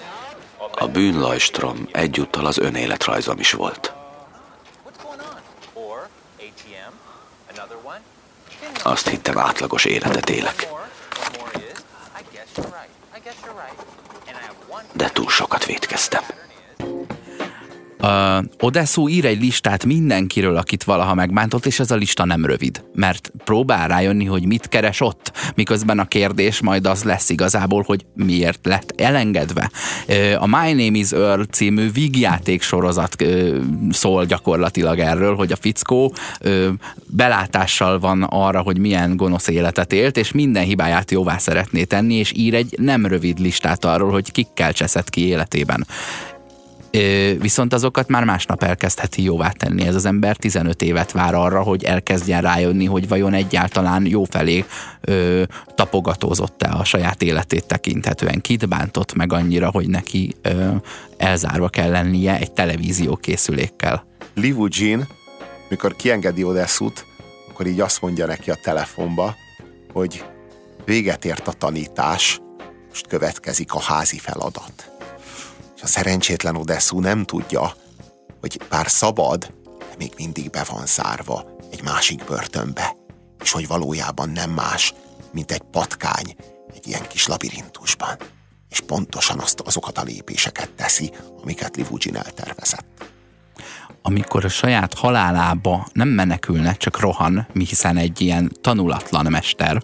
E: A bűnlajstrom egyúttal az önéletrajzom is volt. Azt hittem átlagos életet élek, de túl sokat vétkeztem.
C: Uh, Odesszu ír egy listát mindenkiről, akit valaha megbántott, és ez a lista nem rövid, mert próbál rájönni, hogy mit keres ott, miközben a kérdés majd az lesz igazából, hogy miért lett elengedve. Uh, a My Name is Earl című vígjáték sorozat uh, szól gyakorlatilag erről, hogy a fickó uh, belátással van arra, hogy milyen gonosz életet élt, és minden hibáját jóvá szeretné tenni, és ír egy nem rövid listát arról, hogy kikkel cseszett ki életében. Viszont azokat már másnap elkezdheti jóvá tenni. Ez az ember 15 évet vár arra, hogy elkezdjen rájönni, hogy vajon egyáltalán jó felé tapogatózott-e a saját életét tekinthetően. Kit bántott meg annyira, hogy neki ö, elzárva kell lennie egy televízió készülékkel.
B: Livu Jean, mikor kiengedi Odesszút, akkor így azt mondja neki a telefonba, hogy véget ért a tanítás, most következik a házi feladat. És a szerencsétlen Odesszú nem tudja, hogy bár szabad, de még mindig be van zárva egy másik börtönbe, és hogy valójában nem más, mint egy patkány egy ilyen kis labirintusban. És pontosan azt, azokat a lépéseket teszi, amiket Livugin eltervezett.
C: amikor a saját halálába nem menekülne, csak rohan, mi hiszen egy ilyen tanulatlan mester,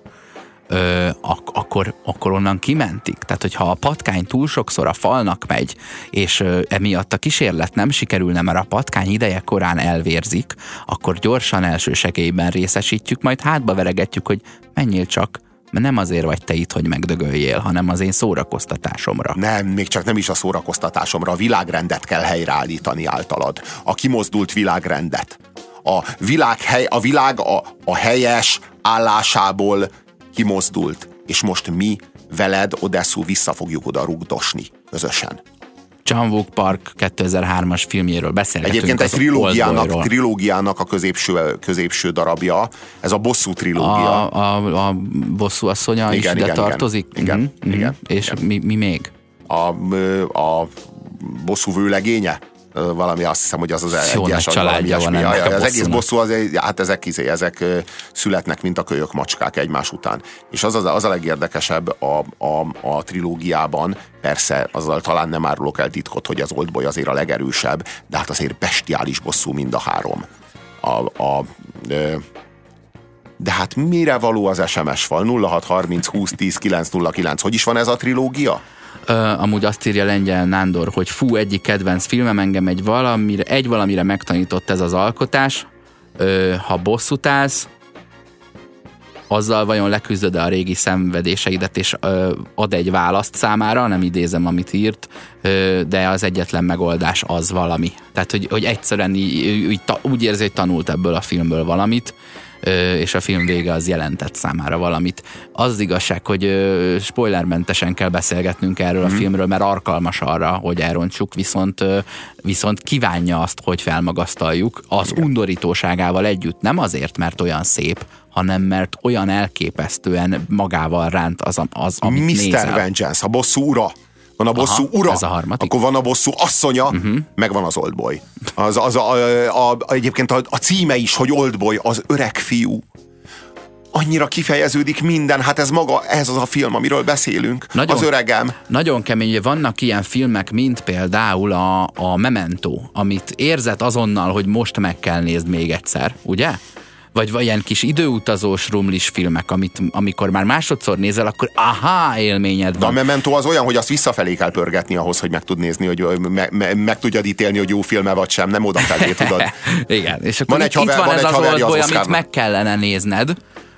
C: ö, ak- akkor, akkor onnan kimentik. Tehát, hogyha a patkány túl sokszor a falnak megy, és ö, emiatt a kísérlet nem sikerülne, mert a patkány ideje korán elvérzik, akkor gyorsan első segélyben részesítjük, majd hátba veregetjük, hogy menjél csak, mert nem azért vagy te itt, hogy megdögöljél, hanem az én szórakoztatásomra.
B: Nem, még csak nem is a szórakoztatásomra, a világrendet kell helyreállítani általad. A kimozdult világrendet. A világ, hely, a, világ a, a helyes állásából kimozdult. És most mi veled, Odesszu, vissza fogjuk oda rugdosni közösen.
C: John Wook Park 2003-as filmjéről beszélgetünk.
B: Egyébként egy trilógiának, trilógiának a középső, középső darabja, ez a bosszú trilógia.
C: A, a, a bosszú asszonya is
B: Igen,
C: ide
B: igen,
C: tartozik?
B: igen.
C: Mhm,
B: Igen,
C: mhm.
B: igen,
C: És Mi, mi még?
B: A, a bosszú vőlegénye? Valami azt hiszem, hogy az az
C: Jó
B: egyes,
C: nagy családja van ennek
B: Az egész bosszú, az, hát ezek, izé, ezek születnek, mint a kölyök macskák egymás után. És az az, az a legérdekesebb a, a, a trilógiában, persze azzal talán nem árulok el titkot, hogy az Oldboy azért a legerősebb, de hát azért bestiális bosszú mind a három. a, a ö, de hát mire való az SMS fal? 0630 20 10 909. Hogy is van ez a trilógia?
C: Ö, amúgy azt írja Lengyel Nándor, hogy fú, egyik kedvenc filmem engem egy valamire, egy valamire megtanított ez az alkotás. Ö, ha bosszút állsz, azzal vajon leküzdöd a régi szenvedéseidet, és ö, ad egy választ számára, nem idézem, amit írt, ö, de az egyetlen megoldás az valami. Tehát, hogy, hogy egyszerűen így, így, úgy érzi, hogy tanult ebből a filmből valamit, és a film vége az jelentett számára valamit. Az, az igazság, hogy spoilermentesen kell beszélgetnünk erről a filmről, mert alkalmas arra, hogy elrontsuk, viszont, viszont kívánja azt, hogy felmagasztaljuk az undorítóságával együtt. Nem azért, mert olyan szép, hanem mert olyan elképesztően magával ránt az, az amit
B: Mr.
C: nézel.
B: Vengeance, a bosszú ura. Van a bosszú
C: Aha,
B: ura,
C: ez a harmadik.
B: akkor van a bosszú asszonya, uh-huh. meg van az oldboy. Az, az a, a, a, egyébként a, a címe is, hogy oldboy, az öreg fiú. Annyira kifejeződik minden, hát ez maga, ez az a film, amiről beszélünk.
C: Nagyon-
B: Az öregem.
C: Nagyon kemény, vannak ilyen filmek, mint például a, a Memento, amit érzed azonnal, hogy most meg kell nézd még egyszer, ugye? Vagy ilyen kis időutazós rumlis filmek, amit, amikor már másodszor nézel, akkor aha élményed
B: De a
C: van.
B: Memento az olyan, hogy azt visszafelé kell pörgetni ahhoz, hogy meg tud nézni, hogy me, me, meg tudjad ítélni, hogy jó filme vagy sem, nem odafelé tudod.
C: Igen, és akkor
B: Van
C: itt,
B: egy haver-
C: itt van
B: van
C: ez
B: egy
C: az oldboy, amit meg kellene nézned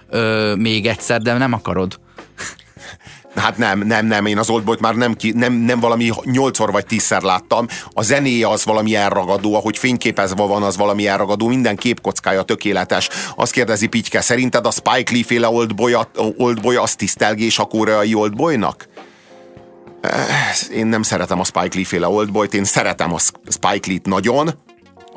C: ö, még egyszer, de nem akarod.
B: Hát nem, nem, nem, én az Oldboyt már nem, ki, nem, nem valami nyolcszor vagy tízszer láttam. A zenéje az valami elragadó, ahogy fényképezve van, az valami elragadó, minden képkockája tökéletes. Azt kérdezi Pityke, szerinted a Spike Lee féle Oldboy, Oldboy az tisztelgés a koreai Oldboynak? Eh, Én nem szeretem a Spike Lee féle Oldboyt, én szeretem a Spike Lee-t nagyon,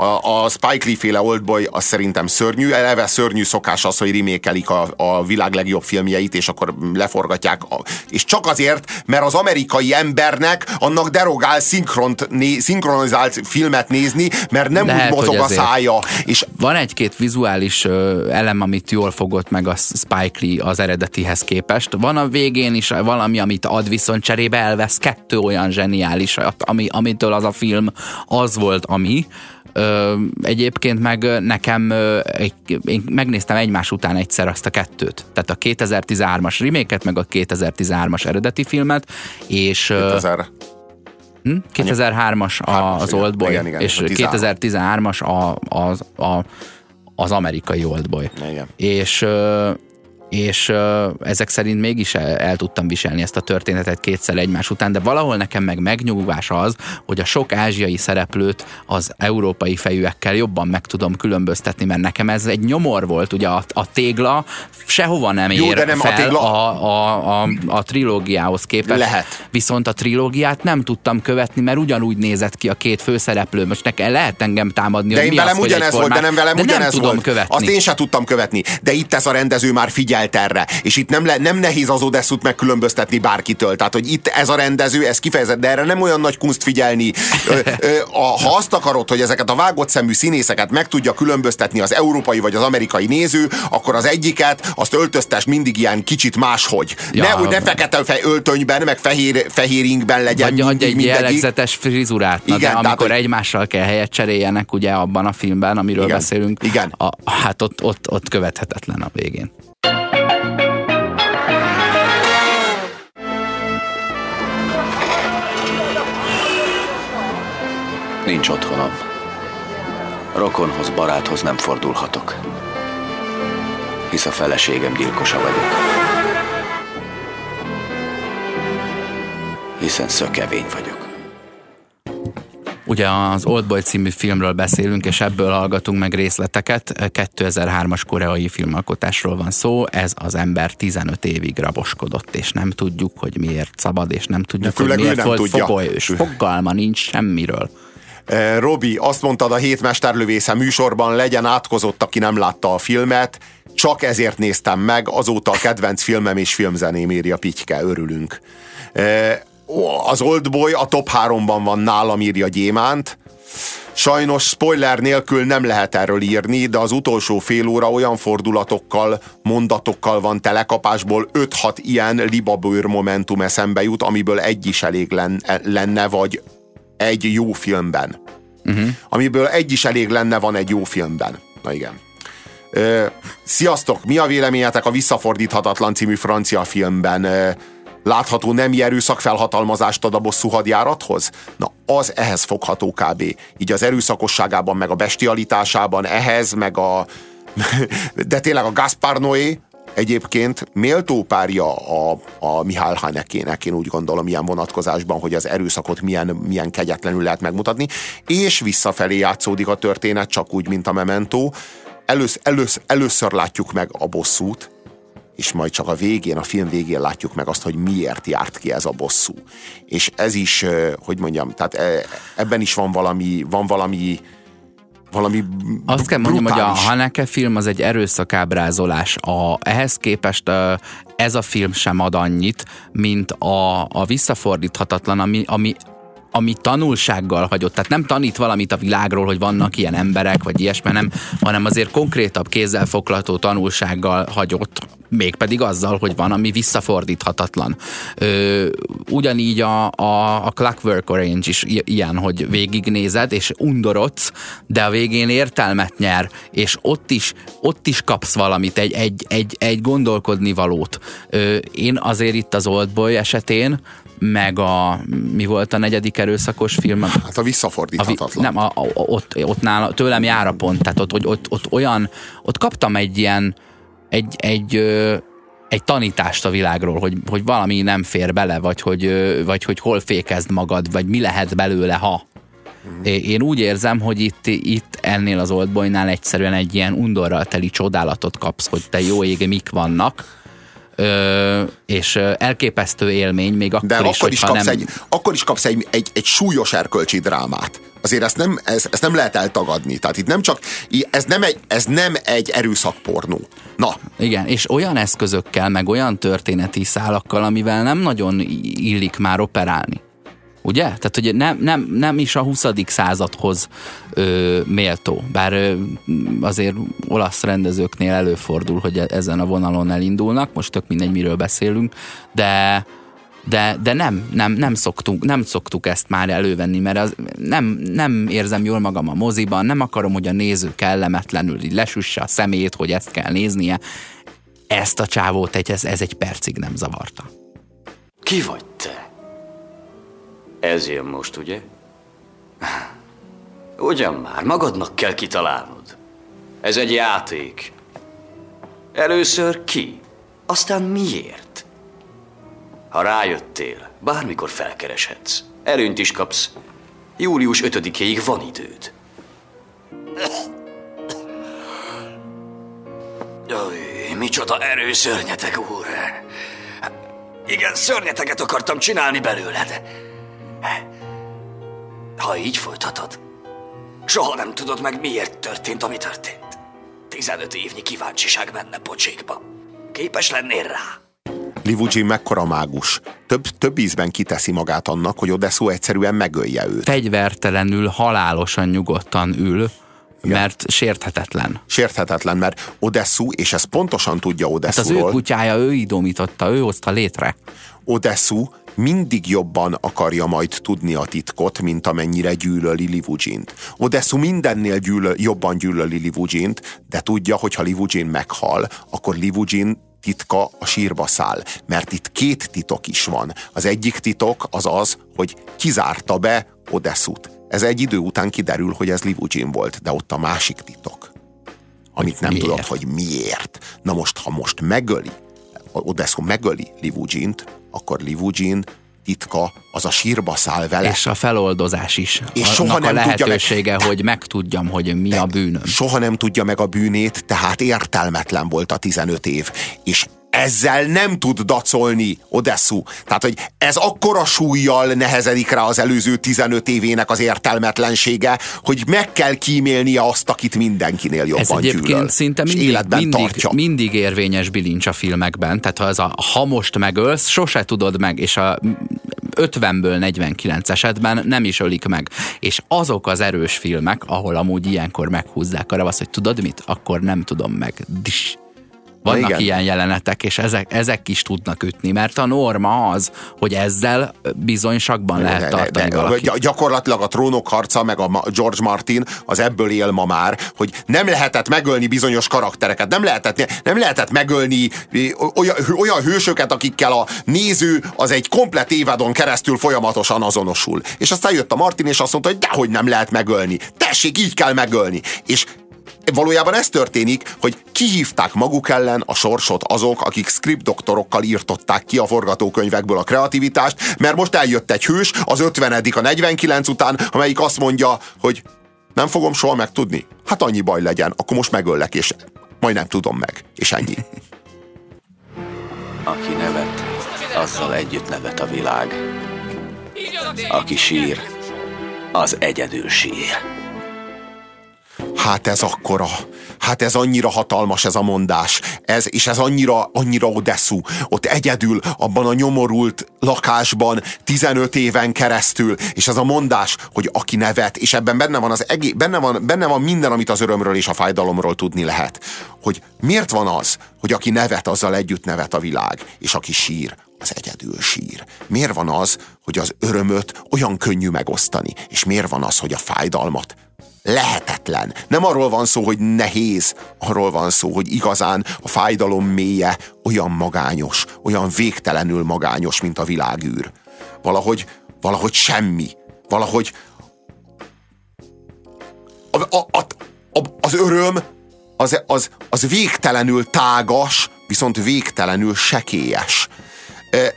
B: a, a Spike Lee féle Oldboy az szerintem szörnyű, eleve szörnyű szokás az, hogy remékelik a, a világ legjobb filmjeit, és akkor leforgatják. A, és csak azért, mert az amerikai embernek annak derogál szinkront, né, szinkronizált filmet nézni, mert nem
C: Lehet,
B: úgy mozog a szája. És
C: Van egy-két vizuális ö, elem, amit jól fogott meg a Spike Lee az eredetihez képest. Van a végén is valami, amit ad, viszont cserébe elvesz kettő olyan zseniális, ami, amitől az a film az volt, ami. Ö, egyébként meg nekem ö, egy, én megnéztem egymás után egyszer azt a kettőt. Tehát a 2013-as reméket, meg a 2013-as eredeti filmet, és... ö,
B: 2000,
C: Hm? 2003-as a, az. Oldboy,
B: Igen, igen,
C: és
B: a 13.
C: 2013-as a, az, a, az amerikai Oldboy.
B: Igen.
C: És, és ö, ezek szerint mégis el, el tudtam viselni ezt a történetet kétszer egymás után, de valahol nekem meg megnyugvás az, hogy a sok ázsiai szereplőt az európai fejűekkel jobban meg tudom különböztetni, mert nekem ez egy nyomor volt, ugye a, a tégla sehova nem
B: Jó,
C: ér
B: de nem a
C: fel
B: tégla-
C: a, a, a, a trilógiához képest.
B: Lehet.
C: Viszont a trilógiát nem tudtam követni, mert ugyanúgy nézett ki a két főszereplő. Most nekem lehet engem támadni,
B: De
C: hogy
B: én
C: mi
B: velem
C: az,
B: ugyanez volt, de nem velem
C: de
B: ugyanez
C: nem tudom
B: volt.
C: követni.
B: Azt én sem tudtam követni. De itt ez a rendező már figyelt erre. És itt nem, le, nem nehéz az Odesszút megkülönböztetni bárkitől. Tehát, hogy itt ez a rendező, ez kifejezett, de erre nem olyan nagy kunst figyelni. Ö, ö, a, ha azt akarod, hogy ezeket a vágott szemű színészeket meg tudja különböztetni az európai vagy az amerikai néző, akkor az egyiket, azt öltöztest mindig ilyen kicsit máshogy.
C: Ja.
B: ne, hogy ne fekete fe, öltönyben, meg fehér, fehér ingben legyen
C: Vagy adj egy
B: mindegyik.
C: jellegzetes frizurát, Na,
B: Igen,
C: de
B: tehát,
C: amikor
B: hogy-
C: egymással kell helyet cseréljenek, ugye abban a filmben, amiről
B: Igen,
C: beszélünk,
B: igen.
C: A, hát ott, ott, ott követhetetlen a végén.
E: Nincs otthonom. Rokonhoz, baráthoz nem fordulhatok. Hisz a feleségem gyilkosa vagyok. Hiszen szökevény vagyok.
C: Ugye az Oldboy című filmről beszélünk, és ebből hallgatunk meg részleteket. 2003-as koreai filmalkotásról van szó. Ez az ember 15 évig raboskodott, és nem tudjuk, hogy miért szabad, és nem tudjuk,
B: főleg
C: hogy miért
B: nem
C: volt
B: tudja.
C: fogolyős. Fogalma nincs semmiről.
B: Eh, Robi, azt mondtad a hét mesterlövésze műsorban, legyen átkozott, aki nem látta a filmet. Csak ezért néztem meg, azóta a kedvenc filmem és filmzeném írja Pityke, örülünk. Eh, Az Oldboy a top 3-ban van nálam, írja Gyémánt. Sajnos spoiler nélkül nem lehet erről írni, de az utolsó fél óra olyan fordulatokkal, mondatokkal van telekapásból 5-6 ilyen libabőr momentum eszembe jut, amiből egy is elég len- lenne, vagy egy jó filmben. Uh-huh. Amiből egy is elég lenne van egy jó filmben. Na igen. Ö, sziasztok! Mi a véleményetek a Visszafordíthatatlan című francia filmben? Ö, látható nemi erőszak felhatalmazást ad a bosszú hadjárathoz? Na, az ehhez fogható kb. Így az erőszakosságában, meg a bestialitásában, ehhez, meg a... De tényleg a Gaspar Noé, egyébként méltó párja a, a Mihály Hanekének, én úgy gondolom ilyen vonatkozásban, hogy az erőszakot milyen, milyen kegyetlenül lehet megmutatni, és visszafelé játszódik a történet, csak úgy, mint a Memento. Elősz, elősz, először látjuk meg a bosszút, és majd csak a végén, a film végén látjuk meg azt, hogy miért járt ki ez a bosszú. És ez is, hogy mondjam, tehát e, ebben is van valami, van valami valami
C: Azt kell mondjam, hogy a Haneke film az egy erőszakábrázolás. A, ehhez képest ez a film sem ad annyit, mint a, a visszafordíthatatlan, ami, ami ami tanulsággal hagyott. Tehát nem tanít valamit a világról, hogy vannak ilyen emberek, vagy ilyesmi, nem, hanem azért konkrétabb kézzelfoglalható tanulsággal hagyott, mégpedig azzal, hogy van, ami visszafordíthatatlan. Ö, ugyanígy a, a, a Clockwork Orange is ilyen, hogy végignézed, és undorodsz, de a végén értelmet nyer, és ott is, ott is kapsz valamit, egy, egy, egy, egy gondolkodni valót. Ö, én azért itt az Oldboy esetén meg a, mi volt a negyedik erőszakos film?
B: Hát a visszafordíthatatlan.
C: A, nem, a, a, ott, ott nála, tőlem jár a pont, tehát ott, ott, ott, ott olyan, ott kaptam egy ilyen, egy, egy, egy tanítást a világról, hogy, hogy valami nem fér bele, vagy hogy, vagy hogy hol fékezd magad, vagy mi lehet belőle, ha. Mm. Én úgy érzem, hogy itt, itt ennél az Oldboynál egyszerűen egy ilyen undorral teli csodálatot kapsz, hogy te jó ége mik vannak, Ö, és elképesztő élmény, még akkor
B: De
C: is,
B: akkor is, kapsz
C: nem...
B: egy, akkor is kapsz egy, egy, egy súlyos erkölcsi drámát. Azért ezt nem, ez, ezt nem lehet eltagadni. Tehát itt nem csak, ez nem egy, ez nem egy erőszakpornó. Na.
C: Igen, és olyan eszközökkel, meg olyan történeti szálakkal, amivel nem nagyon illik már operálni. Ugye? Tehát, hogy nem, nem, nem is a 20. századhoz ö, méltó. Bár ö, azért olasz rendezőknél előfordul, hogy e-, ezen a vonalon elindulnak, most tök mindegy, miről beszélünk, de de, de nem, nem, nem, szoktuk, nem szoktuk ezt már elővenni, mert az, nem, nem érzem jól magam a moziban, nem akarom, hogy a néző kellemetlenül így lesüsse a szemét, hogy ezt kell néznie. Ezt a csávót egy, ez, ez egy percig nem zavarta.
E: Ki vagy? Ez jön most, ugye? Ugyan már, magadnak kell kitalálnod. Ez egy játék. Először ki, aztán miért? Ha rájöttél, bármikor felkereshetsz. Erőnt is kapsz. Július 5-éig van időd. Jaj, micsoda erőszörnyetek, úr! Igen, szörnyeteket akartam csinálni belőled. Ha így folytatod, soha nem tudod meg, miért történt, ami történt. 15 évnyi kíváncsiság menne pocsékba. Képes lennél rá?
B: Livugin mekkora mágus. Több, több ízben kiteszi magát annak, hogy Odeszó egyszerűen megölje őt.
C: Fegyvertelenül, halálosan nyugodtan ül, igen. mert sérthetetlen.
B: Sérthetetlen, mert Odesszu, és ez pontosan tudja Odesszuról.
C: Hát az ő kutyája, ő idomította, ő hozta létre.
B: Odesszu mindig jobban akarja majd tudni a titkot, mint amennyire gyűlöli Livugint. Odessu mindennél gyűlöl, jobban gyűlöli Livugint, de tudja, hogy ha Livugin meghal, akkor Livugin titka a sírba száll. Mert itt két titok is van. Az egyik titok az az, hogy kizárta be Odessut. Ez egy idő után kiderül, hogy ez Livugin volt, de ott a másik titok. Amit nem miért? tudod, hogy miért. Na most, ha most megöli, Odessu megöli Livugint, akkor Livugin titka az a sírba száll vele.
C: És a feloldozás is. És soha nem a lehetősége, meg, hogy megtudjam, hogy mi a bűnöm.
B: Soha nem tudja meg a bűnét, tehát értelmetlen volt a 15 év. És ezzel nem tud dacolni Odessu. Tehát, hogy ez akkora súlyjal nehezedik rá az előző 15 évének az értelmetlensége, hogy meg kell kímélnie azt, akit mindenkinél jobban Ez egyébként gyűlöl,
C: szinte mindig, mindig, mindig érvényes bilincs a filmekben. Tehát ha, ez a, ha most megölsz, sose tudod meg, és a 50-ből 49 esetben nem is ölik meg. És azok az erős filmek, ahol amúgy ilyenkor meghúzzák a ravasz, hogy tudod mit, akkor nem tudom meg. Dis Vannak
B: Igen.
C: ilyen jelenetek, és ezek, ezek is tudnak ütni, mert a norma az, hogy ezzel bizony sakban lehet
B: De- de-
C: tartani
B: de-
C: valakit.
B: gy- Gyakorlatilag a trónok harca, meg a George Martin az ebből él ma már, hogy nem lehetett megölni bizonyos karaktereket, nem lehetett, nem lehetett megölni olyan, olyan hősöket, akikkel a néző az egy komplet évadon keresztül folyamatosan azonosul. És aztán jött a Martin, és azt mondta, hogy dehogy nem lehet megölni. Tessék, így kell megölni. És Valójában ez történik, hogy kihívták maguk ellen a sorsot azok, akik script doktorokkal írtották ki a forgatókönyvekből a kreativitást, mert most eljött egy hős, az 50 a 49 után, amelyik azt mondja, hogy nem fogom soha megtudni. Hát annyi baj legyen, akkor most megöllek, és majd nem tudom meg. És ennyi.
E: Aki nevet, azzal együtt nevet a világ. Aki sír, az egyedül sír.
B: Hát ez akkora, hát ez annyira hatalmas ez a mondás, ez, és ez annyira, annyira odeszú. Ott egyedül, abban a nyomorult lakásban 15 éven keresztül, és ez a mondás, hogy aki nevet, és ebben benne van, az egész, benne van, benne van minden, amit az örömről és a fájdalomról tudni lehet. Hogy miért van az, hogy aki nevet, azzal együtt nevet a világ, és aki sír, az egyedül sír. Miért van az, hogy az örömöt olyan könnyű megosztani, és miért van az, hogy a fájdalmat lehetetlen. Nem arról van szó, hogy nehéz, arról van szó, hogy igazán a fájdalom mélye olyan magányos, olyan végtelenül magányos, mint a világűr. Valahogy, valahogy semmi. Valahogy a, a, a, a, az öröm az, az, az végtelenül tágas, viszont végtelenül sekélyes. E,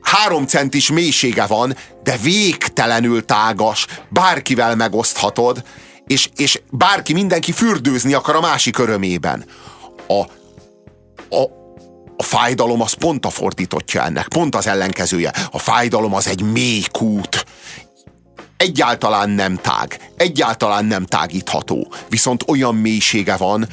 B: három centis mélysége van, de végtelenül tágas, bárkivel megoszthatod, és, és bárki, mindenki fürdőzni akar a másik örömében. A, a, a fájdalom az pont a fordítottja ennek, pont az ellenkezője. A fájdalom az egy mély kút, egyáltalán nem tág, egyáltalán nem tágítható, viszont olyan mélysége van,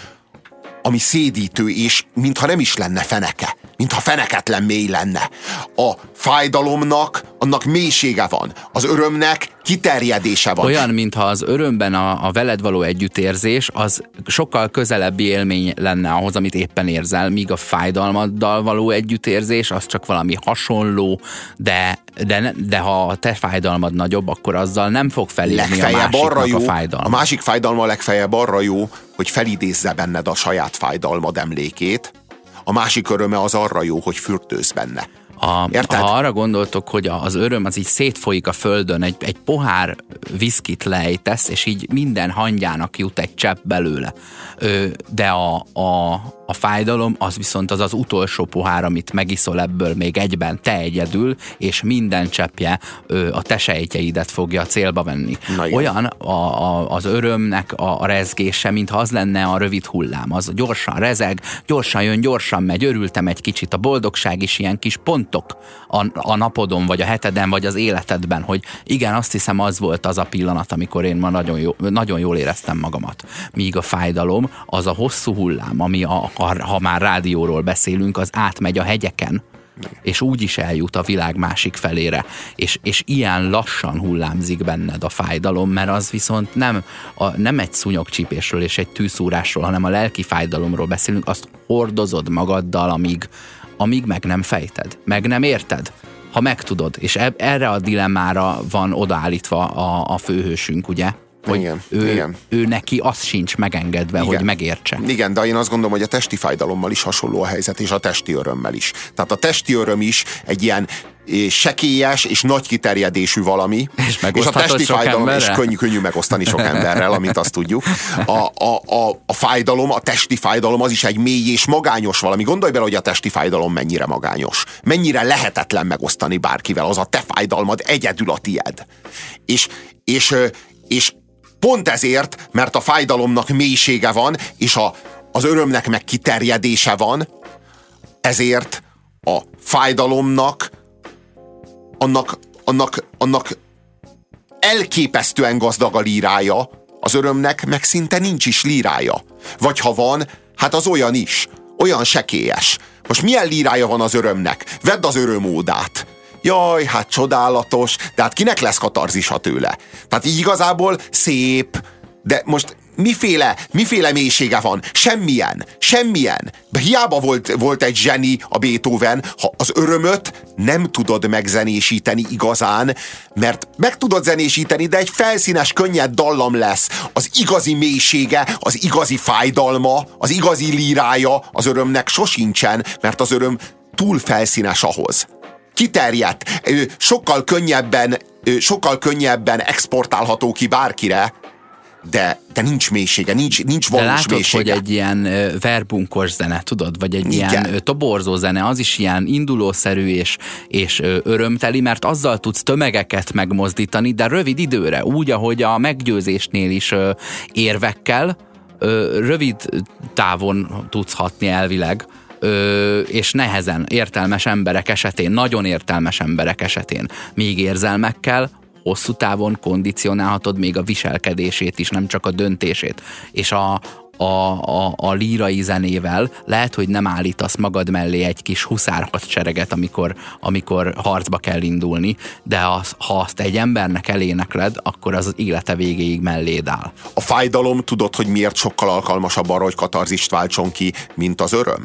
B: ami szédítő, és mintha nem is lenne feneke, mintha feneketlen mély lenne. A fájdalomnak, annak mélysége van, az örömnek kiterjedése van.
C: Olyan, mintha az örömben a, a veled való együttérzés az sokkal közelebbi élmény lenne ahhoz, amit éppen érzel, míg a fájdalmaddal való együttérzés az csak valami hasonló, de, de, de ha a te fájdalmad nagyobb, akkor azzal nem fog felírni a másiknak
B: arra jó,
C: a
B: a
C: fájdalma.
B: másik fájdalma legfeljebb arra jó, hogy felidézze benned a saját fájdalmad emlékét, a másik öröme az arra jó, hogy fürdőz benne.
C: A,
B: Érted?
C: ha arra gondoltok, hogy az öröm az így szétfolyik a földön, egy, egy pohár viszkit lejtesz, és így minden hangyának jut egy csepp belőle. Ö, de a, a, a fájdalom az viszont az az utolsó pohár, amit megiszol ebből még egyben te egyedül, és minden cseppje ö, a te sejtjeidet fogja célba venni.
B: Na igen.
C: Olyan a, a, az örömnek a, a rezgése, mintha az lenne a rövid hullám. Az gyorsan rezeg, gyorsan jön, gyorsan megy, örültem egy kicsit. A boldogság is ilyen kis pontok a, a napodon, vagy a heteden, vagy az életedben, hogy igen, azt hiszem az volt az a pillanat, amikor én ma nagyon, jó, nagyon jól éreztem magamat. Míg a fájdalom az a hosszú hullám, ami a, a, ha már rádióról beszélünk, az átmegy a hegyeken, és úgy is eljut a világ másik felére, és, és ilyen lassan hullámzik benned a fájdalom, mert az viszont nem, a, nem egy szúnyogcsípésről és egy tűszúrásról, hanem a lelki fájdalomról beszélünk, azt hordozod magaddal, amíg, amíg meg nem fejted, meg nem érted, ha megtudod, és eb, erre a dilemmára van odaállítva a, a főhősünk, ugye? Hogy
B: Igen,
C: ő,
B: igen.
C: ő neki az sincs megengedve,
B: Igen.
C: hogy megértse.
B: Igen, de én azt gondolom, hogy a testi fájdalommal is hasonló a helyzet, és a testi örömmel is. Tehát a testi öröm is egy ilyen eh, sekélyes és nagy kiterjedésű valami.
C: És
B: és a testi fájdalom is
C: emberrel?
B: könnyű, könnyű megosztani sok emberrel, amint azt tudjuk. A, a, a, a fájdalom, a testi fájdalom az is egy mély és magányos valami. Gondolj bele, hogy a testi fájdalom mennyire magányos. Mennyire lehetetlen megosztani bárkivel. Az a te fájdalmad egyedül a tied. És, és, és pont ezért, mert a fájdalomnak mélysége van, és a, az örömnek meg kiterjedése van, ezért a fájdalomnak annak, annak, annak elképesztően gazdag a lírája, az örömnek meg szinte nincs is lírája. Vagy ha van, hát az olyan is. Olyan sekélyes. Most milyen lírája van az örömnek? Vedd az örömódát. Jaj, hát csodálatos, de hát kinek lesz katarzisa tőle? Tehát így igazából szép, de most miféle, miféle mélysége van? Semmilyen. Semmilyen. Hiába volt, volt egy zseni a Beethoven, ha az örömöt nem tudod megzenésíteni igazán, mert meg tudod zenésíteni, de egy felszínes, könnyed dallam lesz. Az igazi mélysége, az igazi fájdalma, az igazi lírája az örömnek sosincsen, mert az öröm túl felszínes ahhoz. Kiterjedt, sokkal könnyebben, sokkal könnyebben exportálható ki bárkire, de, de nincs mélysége, nincs, nincs valós
C: de látod,
B: mélysége.
C: hogy egy ilyen verbunkos zene, tudod, vagy egy
B: Igen.
C: ilyen toborzó zene, az is ilyen indulószerű és, és örömteli, mert azzal tudsz tömegeket megmozdítani, de rövid időre, úgy, ahogy a meggyőzésnél is érvekkel, rövid távon tudsz hatni elvileg, ö, és nehezen értelmes emberek esetén, nagyon értelmes emberek esetén, még érzelmekkel, hosszú távon kondicionálhatod még a viselkedését is, nem csak a döntését. És a, a, a, a lírai zenével lehet, hogy nem állítasz magad mellé egy kis huszár hadsereget, amikor, amikor harcba kell indulni, de az, ha azt egy embernek elénekled, akkor az élete végéig melléd áll.
B: A fájdalom tudod, hogy miért sokkal alkalmasabb arra, hogy katarzist váltson ki, mint az öröm?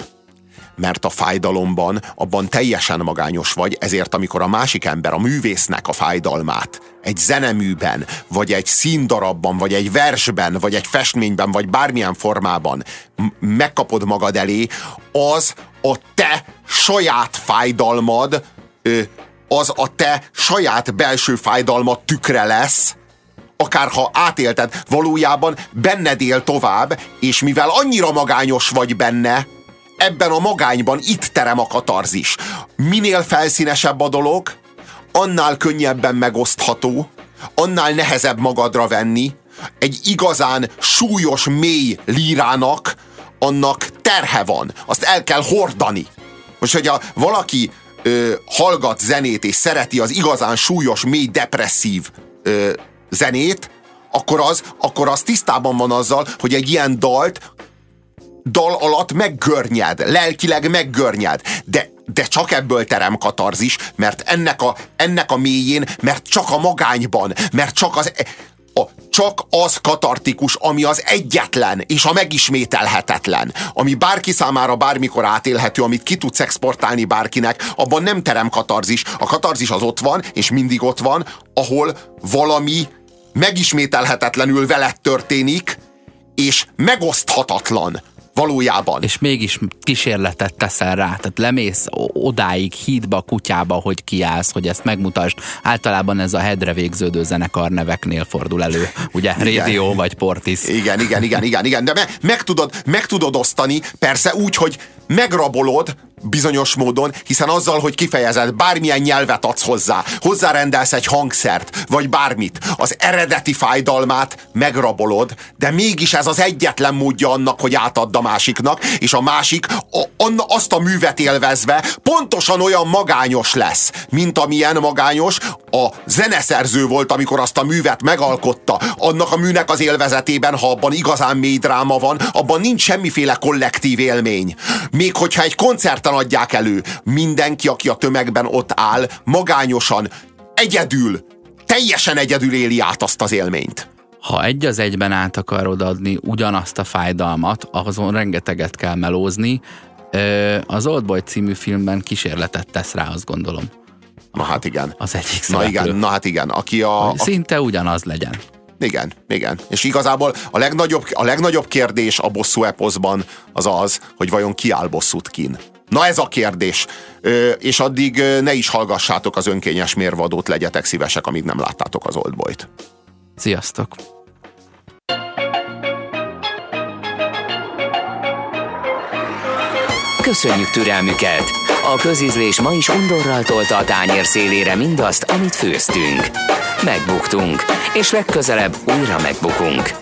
B: Mert a fájdalomban abban teljesen magányos vagy, ezért amikor a másik ember, a művésznek a fájdalmát egy zeneműben, vagy egy színdarabban, vagy egy versben, vagy egy festményben, vagy bármilyen formában megkapod magad elé, az a te saját fájdalmad, az a te saját belső fájdalmad tükre lesz, akár ha átélted, valójában benned él tovább, és mivel annyira magányos vagy benne, ebben a magányban itt terem a katarzis. Minél felszínesebb a dolog, annál könnyebben megosztható, annál nehezebb magadra venni, egy igazán súlyos, mély lírának annak terhe van, azt el kell hordani. Most, hogyha valaki ö, hallgat zenét és szereti az igazán súlyos, mély, depresszív ö, zenét, akkor az, akkor az tisztában van azzal, hogy egy ilyen dalt dal alatt meggörnyed, lelkileg meggörnyed, de, de csak ebből terem katarzis, mert ennek a, ennek a mélyén, mert csak a magányban, mert csak az, a, csak az katartikus, ami az egyetlen és a megismételhetetlen, ami bárki számára bármikor átélhető, amit ki tudsz exportálni bárkinek, abban nem terem katarzis. A katarzis az ott van, és mindig ott van, ahol valami megismételhetetlenül veled történik, és megoszthatatlan valójában.
C: És mégis kísérletet teszel rá, tehát lemész odáig, hídba, kutyába, hogy kiállsz, hogy ezt megmutasd. Általában ez a hedre végződő zenekar neveknél fordul elő, ugye? Radio vagy Portis.
B: Igen, igen, igen, igen, igen, de me, meg, tudod, meg tudod osztani, persze úgy, hogy megrabolod bizonyos módon, hiszen azzal, hogy kifejezed, bármilyen nyelvet adsz hozzá, hozzárendelsz egy hangszert, vagy bármit, az eredeti fájdalmát megrabolod, de mégis ez az egyetlen módja annak, hogy átadd a másiknak, és a másik a, anna, azt a művet élvezve pontosan olyan magányos lesz, mint amilyen magányos a zeneszerző volt, amikor azt a művet megalkotta. Annak a műnek az élvezetében, ha abban igazán mély dráma van, abban nincs semmiféle kollektív élmény. Még hogyha egy koncerten adják elő, mindenki, aki a tömegben ott áll, magányosan, egyedül, teljesen egyedül éli át azt az élményt.
C: Ha egy az egyben át akarod adni ugyanazt a fájdalmat, azon rengeteget kell melózni. Az Old Boy című filmben kísérletet tesz rá, azt gondolom.
B: Na hát igen.
C: Az egyik
B: Na
C: szereplő.
B: igen, na hát igen. Aki a, a
C: Szinte ugyanaz legyen.
B: Igen, igen. És igazából a legnagyobb, a legnagyobb kérdés a bosszú eposzban az az, hogy vajon ki áll bosszút kin. Na ez a kérdés. Ö, és addig ne is hallgassátok az önkényes mérvadót, legyetek szívesek, amíg nem láttátok az Oldboyt.
C: Sziasztok!
A: Köszönjük türelmüket! A közízlés ma is undorral tolta a tányér szélére mindazt, amit főztünk. Megbuktunk, és legközelebb újra megbukunk.